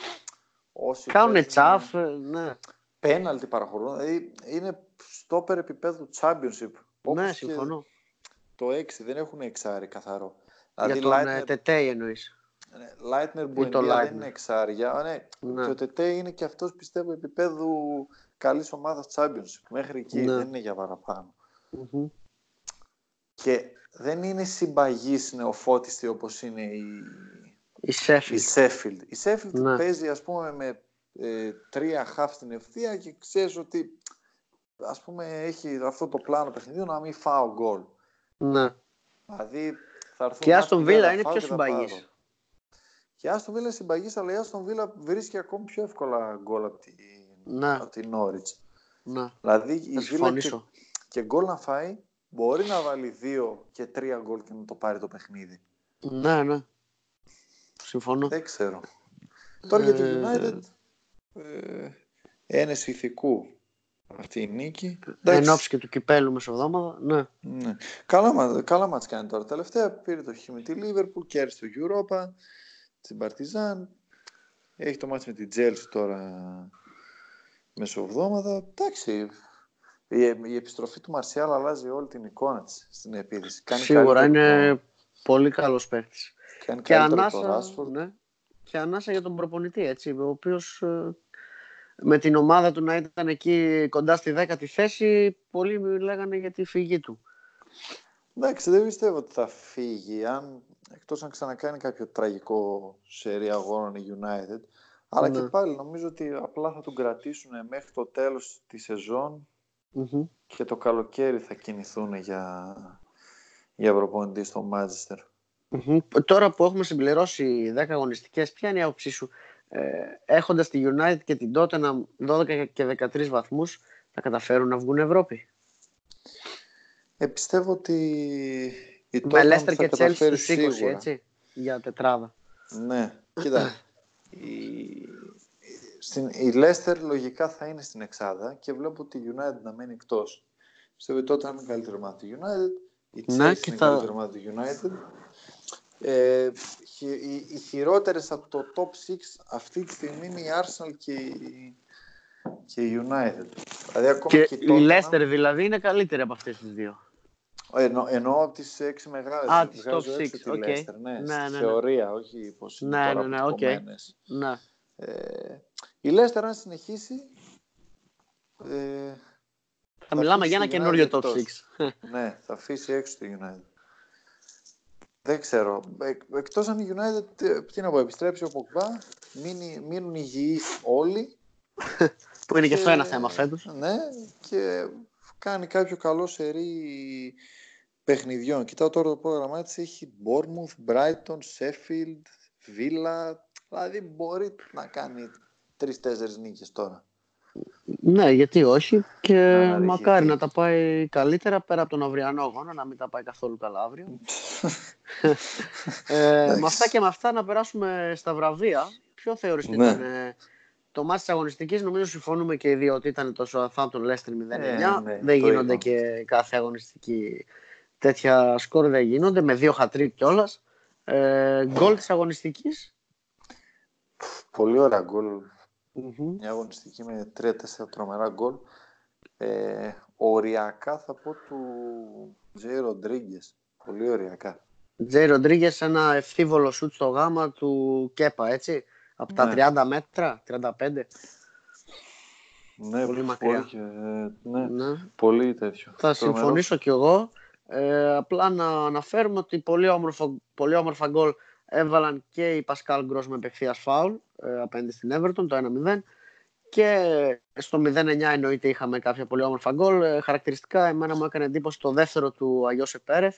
όσοι Κάνουν παίζουν- τσαφ, ε, ναι. πέναλτι παραχωρούν. Δηλαδή είναι στόπερ επίπεδου championship. Όπως ναι, και συμφωνώ. Το 6 δεν έχουν εξάρι καθαρό. Για Δηλαδή τον ε, Lightner, Τετέι εννοείς. Lightner ή το Buendia δεν Lightner. είναι εξάρια. Α, ναι. Ναι. Και ο Τετέ είναι και αυτός πιστεύω επίπεδου καλής ομάδας championship. Μέχρι εκεί Ναι. δεν είναι για παραπάνω. Μμμ. Και δεν είναι συμπαγής νεοφώτιστη όπως είναι η, Η η Σέφιλ. Sheffield. Η Sheffield Ναι. παίζει ας πούμε με ε, τρία χαφ στην ευθεία και ξέρεις ότι ας πούμε έχει αυτό το πλάνο παιχνιδιού να μην φάω γκολ. Ναι. Δηλαδή θα έρθουν Και η Άστον μάτια Βίλα να είναι φάω πιο και θα πάρω. συμπαγής. Και η Άστον Βίλα είναι συμπαγής, αλλά η Άστον Βίλα βρίσκει ακόμη πιο εύκολα γκολ από την, Ναι. από την Norwich. Ναι. Δηλαδή η Θα Βίλα και, συμφωνήσω. και γκολ να φάει μπορεί να βάλει δύο και τρία γκολ και να το πάρει το παιχνίδι. Ναι, ναι. Συμφωνώ. Δεν ξέρω. Τώρα για τη Ε, United ε, ένεση ηθικού αυτή η νίκη. Εν Εντάξει, ώψη και του κυπέλου μεσοβδόμαδα. Ναι. ναι. Καλά, μα- καλά μάτς κάνει τώρα. Τελευταία πήρε το χ με τη Liverpool, κέρδισε το Europa, την Partizan. Έχει το μάτς με την Chelsea τώρα μεσοβδόμαδα. Εντάξει, η, η επιστροφή του Μαρσιάλ αλλάζει όλη την εικόνα της στην επίθεση. Κάνει Σίγουρα καλύτερο είναι το- πολύ καλός παίκτης. κάνει Και καλύτερο το ανάσα, Rashford. ναι. και ανάσα για τον προπονητή, έτσι, ο οποίος ε, με την ομάδα του να ήταν εκεί κοντά στη δέκατη θέση, πολλοί λέγανε για τη φυγή του. Εντάξει, δεν πιστεύω ότι θα φύγει, αν, εκτός αν ξανακάνει κάποιο τραγικό σερί αγώνων η United. Αλλά Ναι. και πάλι νομίζω ότι απλά θα τον κρατήσουν μέχρι το τέλος της σεζόν Μμμ. και το καλοκαίρι θα κινηθούν για, για προπονητή στο Manchester. Μμμ. Τώρα που έχουμε συμπληρώσει 10 αγωνιστικές, ποια είναι η άποψή σου, ε, έχοντας τη United και την Tottenham 12 και 13 βαθμούς, θα καταφέρουν να βγουν Ευρώπη; Ε, πιστεύω ότι η Με Tottenham Leicester θα και Chelsea καταφέρει στους 20, σίγουρα. έτσι, για τετράδα. Ναι, κοίτα. η, στην, η Leicester λογικά θα είναι στην Εξάδα και βλέπω τη United να μένει εκτός. Πιστεύω ότι τότε είναι καλύτερη ομάδα του United. Η Chelsea Ναι, και είναι θα- καλύτερη ομάδα του United. Ε, οι, οι χειρότερες από το top 6 αυτή τη στιγμή είναι η Arsenal και η, και η United. Δηλαδή, ακόμα και, και η Leicester δηλαδή είναι καλύτερη από αυτές τις δύο. Εννο, εννοώ από τις έξι μεγάλες. Α, τις top 6, OK. Okay. Ναι, ναι, ναι, ναι, θεωρία, όχι πώς είναι ναι, τώρα ναι, ναι, okay. ναι. Ε, η Leicester αν συνεχίσει ε, θα, μιλάμε για ένα καινούριο top 6. <laughs> ναι, θα αφήσει έξω τη United. Δεν ξέρω. Ε, Εκτός αν η United, ε, τι να πω, επιστρέψει ο Ποκβά, μείνουν υγιείς όλοι. <laughs> Που είναι και, αυτό ένα θέμα φέτος. Ναι, και κάνει κάποιο καλό σερί παιχνιδιών. Κοιτάω τώρα το πρόγραμμά της. Έχει Bournemouth, Brighton, Sheffield, Villa. Δηλαδή μπορεί να κάνει τρει-τέσσερι νίκες τώρα. Ναι, γιατί όχι και μακάρι να τα πάει καλύτερα πέρα από τον αυριανό αγώνα, να μην τα πάει καθόλου καλά αύριο. <laughs> ε, με αυτά και με αυτά να περάσουμε στα βραβεία. Ποιο θεωρείς ότι ναι. ήταν ε, το μάτι της αγωνιστικής, νομίζω συμφωνούμε και οι δύο ότι ήταν το Southampton Leicester 0-9. Ναι, δεν γίνονται και κάθε αγωνιστική τέτοια σκορ δεν γίνονται, με δύο χατρίκ κιόλας. Ε, γκολ της αγωνιστικής. Πολύ ωραία γκολ mm Μια αγωνιστική με 3-4 τρομερά γκολ. Ε, οριακά θα πω του Τζέι Ροντρίγκες. Πολύ οριακά. Τζέι Ροντρίγκες, ένα ευθύβολο σουτ στο γάμα του Κέπα, έτσι. Από τα 30 ναι. μέτρα, 35. Ναι, πολύ μακριά. Ε, ναι, ναι, πολύ τέτοιο. Θα συμφωνήσω κι εγώ. Ε, απλά να αναφέρουμε ότι πολύ όμορφο, πολύ όμορφα γκολ έβαλαν και η Πασκάλ Γκρός με απευθείας φάουλ ε, απέναντι στην Everton το 1-0 και στο 0-9 εννοείται είχαμε κάποια πολύ όμορφα γκολ. Ε, χαρακτηριστικά εμένα μου έκανε εντύπωση το δεύτερο του Αγιώσε Πέρεθ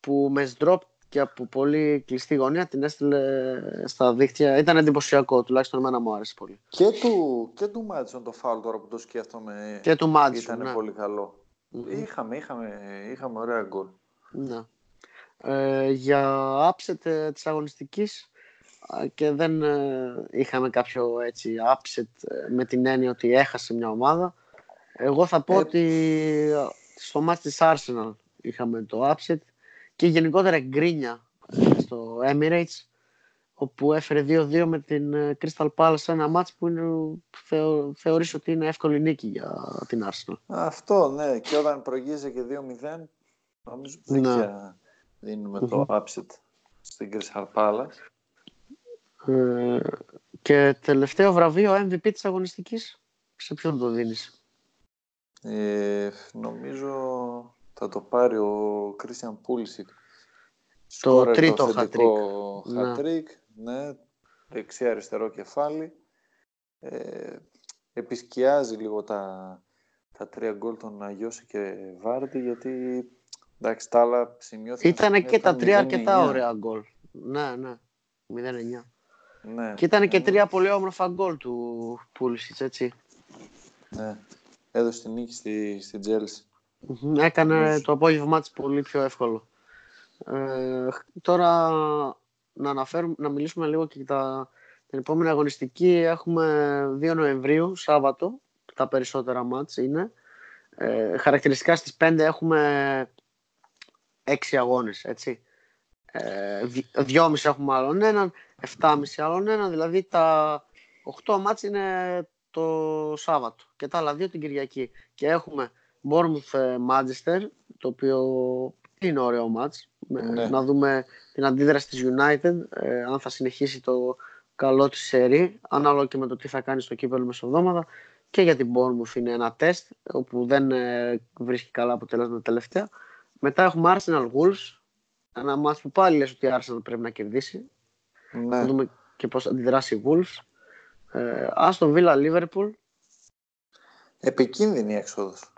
που με σντρόπ και από πολύ κλειστή γωνία την έστειλε στα δίχτυα. Ήταν εντυπωσιακό, τουλάχιστον εμένα μου άρεσε πολύ. Και του, και του Μάτσον το φάουλ τώρα που το σκέφτομαι και του Μάτσον, ήταν ναι. πολύ Είχαμε, είχαμε, είχαμε ωραία γκολ. Ναι. Ε, για upset ε, της αγωνιστικής και δεν ε, είχαμε κάποιο έτσι upset ε, με την έννοια ότι έχασε μια ομάδα. Εγώ θα πω ότι στο μάτι της Arsenal είχαμε το upset και γενικότερα γκρίνια στο Emirates όπου έφερε 2-2 με την Crystal Palace ένα μάτς που είναι, θεω, θεωρείς ότι είναι εύκολη νίκη για την Arsenal. Αυτό ναι και όταν προηγείσαι και 2-0 νομίζω ναι. δεν δινουμε το upset στην Crystal Palace. Ε, και τελευταίο βραβείο MVP της αγωνιστικής, σε ποιον το δίνεις; Ε, νομίζω θα το πάρει ο Christian Pulisic. Το τρίτο χατρίκ. χατρίκ, ναι. ναι. Δεξί αριστερό κεφάλι. Ε, επισκιάζει λίγο τα, τα τρία γκολ των Αγιόθε και Βάρντι γιατί Εντάξει, τα άλλα σημειώθηκαν. Ήταν και τα τρία αρκετά ωραία γκολ. Ναι, ναι. 0-9. Ναι, και ήταν και ναι. τρία πολύ όμορφα γκολ του Πούλισιτς, έτσι. Ναι. Έδωσε την νίκη στη, στη Τζέλση. Έκανε το απόγευμά της πολύ πιο εύκολο. Ε, τώρα να, αναφέρουμε, να μιλήσουμε λίγο και τα, την επόμενη αγωνιστική. Έχουμε 2 Νοεμβρίου, Σάββατο. Τα περισσότερα μάτς είναι. Ε, χαρακτηριστικά στις 5 έχουμε έξι αγώνες, έτσι. Ε, δυόμιση έχουμε άλλον έναν, εφτάμιση άλλον έναν, δηλαδή τα οχτώ μάτς είναι το Σάββατο και τα άλλα δύο την Κυριακή. Και έχουμε Bournemouth ε, Manchester, το οποίο είναι ωραίο μάτς. Ναι. Να δούμε την αντίδραση της United, ε, αν θα συνεχίσει το καλό της σερί, ανάλογα και με το τι θα κάνει στο κύπελο μεσοβδόματα. Και για την Bournemouth είναι ένα τεστ, όπου δεν ε, βρίσκει καλά αποτελέσματα τελευταία. Μετά έχουμε Arsenal Wolves. Ένα μάτς που πάλι λες ότι η Arsenal πρέπει να κερδίσει. Ναι. Να δούμε και πώς αντιδράσει η Wolves. Ε, Aston Villa Liverpool. Επικίνδυνη έξοδος.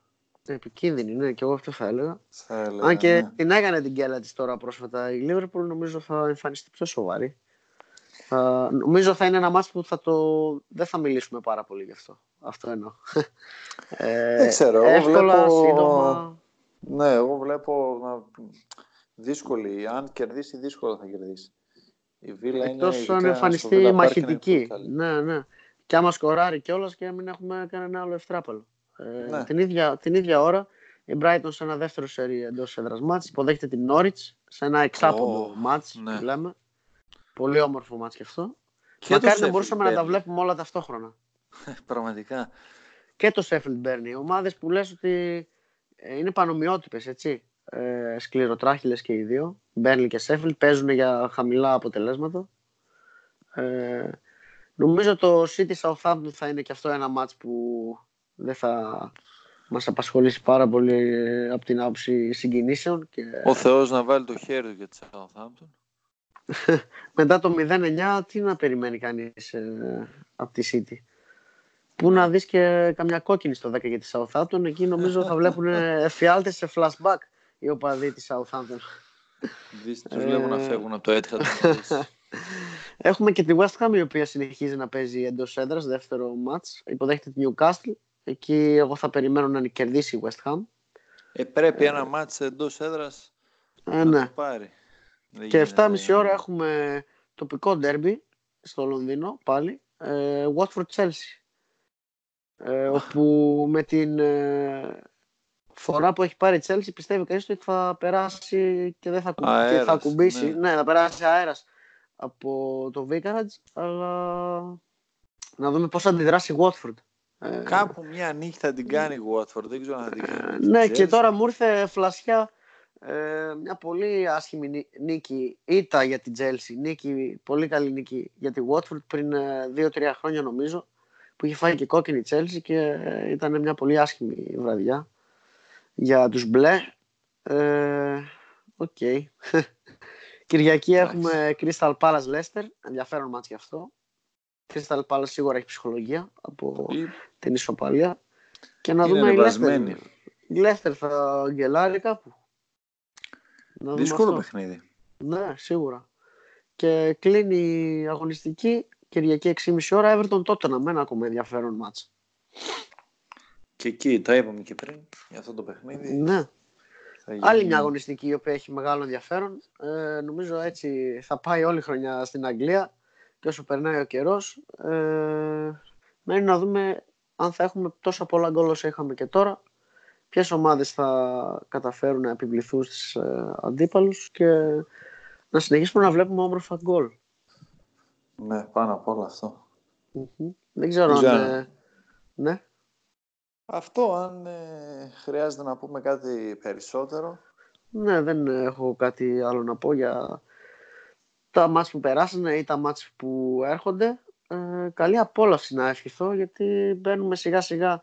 Επικίνδυνη, ναι, και εγώ αυτό θα έλεγα. Θα έλεγα Αν και ναι. την έκανε την κέλα της τώρα πρόσφατα η Liverpool, νομίζω θα εμφανιστεί πιο σοβαρή. Θα, νομίζω θα είναι ένα μάτς που θα το... δεν θα μιλήσουμε πάρα πολύ γι' αυτό. Αυτό εννοώ. <laughs> Ε, δεν ξέρω. Εύκολα, βλέπω... σύντομα. Ναι, εγώ βλέπω να... δύσκολη. Αν κερδίσει, δύσκολα θα κερδίσει. Η Βίλα Εκτός είναι. αν εμφανιστεί μαχητική. Ναι, ναι. Και άμα σκοράρει κιόλας και μην έχουμε κανένα άλλο ευτράπελο. Ε, ναι. την, ίδια, την ίδια ώρα η Brighton σε ένα δεύτερο σερί εντός έδρας μάτς υποδέχεται την Norwich σε ένα εξάποδο oh, μάτς ναι. λέμε. Πολύ όμορφο μάτς και αυτό. Και Μακάρι το να Sheffield μπορούσαμε να τα Burnley. βλέπουμε όλα ταυτόχρονα. <laughs> Πραγματικά. Και το Sheffield Burnley. Ομάδες που λες ότι ε, είναι πανομοιότυπες, έτσι. Ε, σκληροτράχυλες και οι δύο. Burnley και Sheffield παίζουν για χαμηλά αποτελέσματα. Ε, νομίζω το City Southampton θα είναι και αυτό ένα μάτς που δεν θα μας απασχολήσει πάρα πολύ ε, από την άποψη συγκινήσεων και Ο Θεός να βάλει το χέρι του για τη Southampton. <laughs> μετά το 0-9 τι να περιμένει κανείς ε, από τη City; Πού να δεις και καμιά κόκκινη στο 10 για τη Southampton, εκεί νομίζω θα βλέπουν <laughs> εφιάλτες σε flashback οι οπαδοί της Southampton. Δεις, τους βλέπω να Ε. φεύγουν από το Etihad. να δεις. Έχουμε και τη West Ham η οποία συνεχίζει να παίζει εντός έδρας, δεύτερο μάτς. Υποδέχεται τη Newcastle. Εκεί εγώ θα περιμένω να κερδίσει η West Ham. ε, πρέπει ένα μάτς εντός έδρας Ε, να ναι. το πάρει. Δεν Και γίνεται. 7.30 ώρα έχουμε τοπικό ντέρμπι στο Λονδίνο πάλι. Ε, Watford Chelsea. Ε, όπου με την ε, φορά που έχει πάρει η Chelsea πιστεύει κανείς ότι θα περάσει και δεν θα, ακου- και Αέρας, θα ακουμπήσει. ναι. Ναι. θα περάσει αέρας από το Vicarage. Αλλά να δούμε πώς θα αντιδράσει η Watford. Ε, Κάπου μια νύχτα την κάνει η Watford. Δεν ξέρω αν θα την κάνει. Ε, με τη ναι, και Chelsea. τώρα μου ήρθε φλασιά ε, μια πολύ άσχημη νί- νίκη, ήττα για την Chelsea, νίκη, πολύ καλή νίκη για τη Watford πριν ε, δύο-τρία χρόνια νομίζω, που είχε φάει και κόκκινη η Chelsea και ε, ήταν μια πολύ άσχημη βραδιά για τους μπλε. Ε, Οκ. <laughs> Κυριακή Εντάξει. έχουμε Crystal Palace Leicester, ενδιαφέρον ματς κι αυτό. Crystal Palace σίγουρα έχει ψυχολογία από Ή- την ισοπαλία. Και να Είναι δούμε η ανεβασμένη. Leicester. Η Leicester θα γκελάρει κάπου. Να δούμε Δύσκολο αυτό. παιχνίδι. Ναι, σίγουρα. Και κλείνει η αγωνιστική Κυριακή 6.30 ώρα Everton Tottenham. Ένα ακόμα ενδιαφέρον μάτς. Και εκεί τα είπαμε και πριν για αυτό το παιχνίδι. Ναι. Θα Άλλη γίνει- μια αγωνιστική η οποία έχει μεγάλο ενδιαφέρον. Ε, νομίζω έτσι θα πάει όλη η χρονιά στην Αγγλία και όσο περνάει ο καιρός. Ε, μένει να δούμε αν θα έχουμε τόσα πολλά γκολ όσο είχαμε και τώρα. Ποιες ομάδες θα καταφέρουν να επιβληθούν στις ε, αντίπαλους και να συνεχίσουμε να βλέπουμε όμορφα γκολ. Ναι, πάνω απ' όλο αυτό. Μμμ. Δεν ξέρω Δεν αν... ξέρω. ε, ναι. Αυτό, αν ε, χρειάζεται να πούμε κάτι περισσότερο. Ναι, δεν έχω κάτι άλλο να πω για τα μάτς που περάσανε ή τα μάτς που έρχονται. Ε, καλή απόλαυση να ευχηθώ γιατί μπαίνουμε σιγά σιγά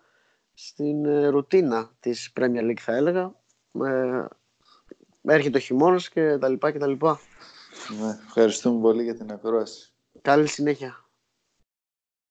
στην ε, ρουτίνα της Premier League θα έλεγα. Ε, έρχεται ο χειμώνας και τα λοιπά και τα λοιπά. Ναι, ευχαριστούμε πολύ για την ακρόαση. Καλή συνέχεια.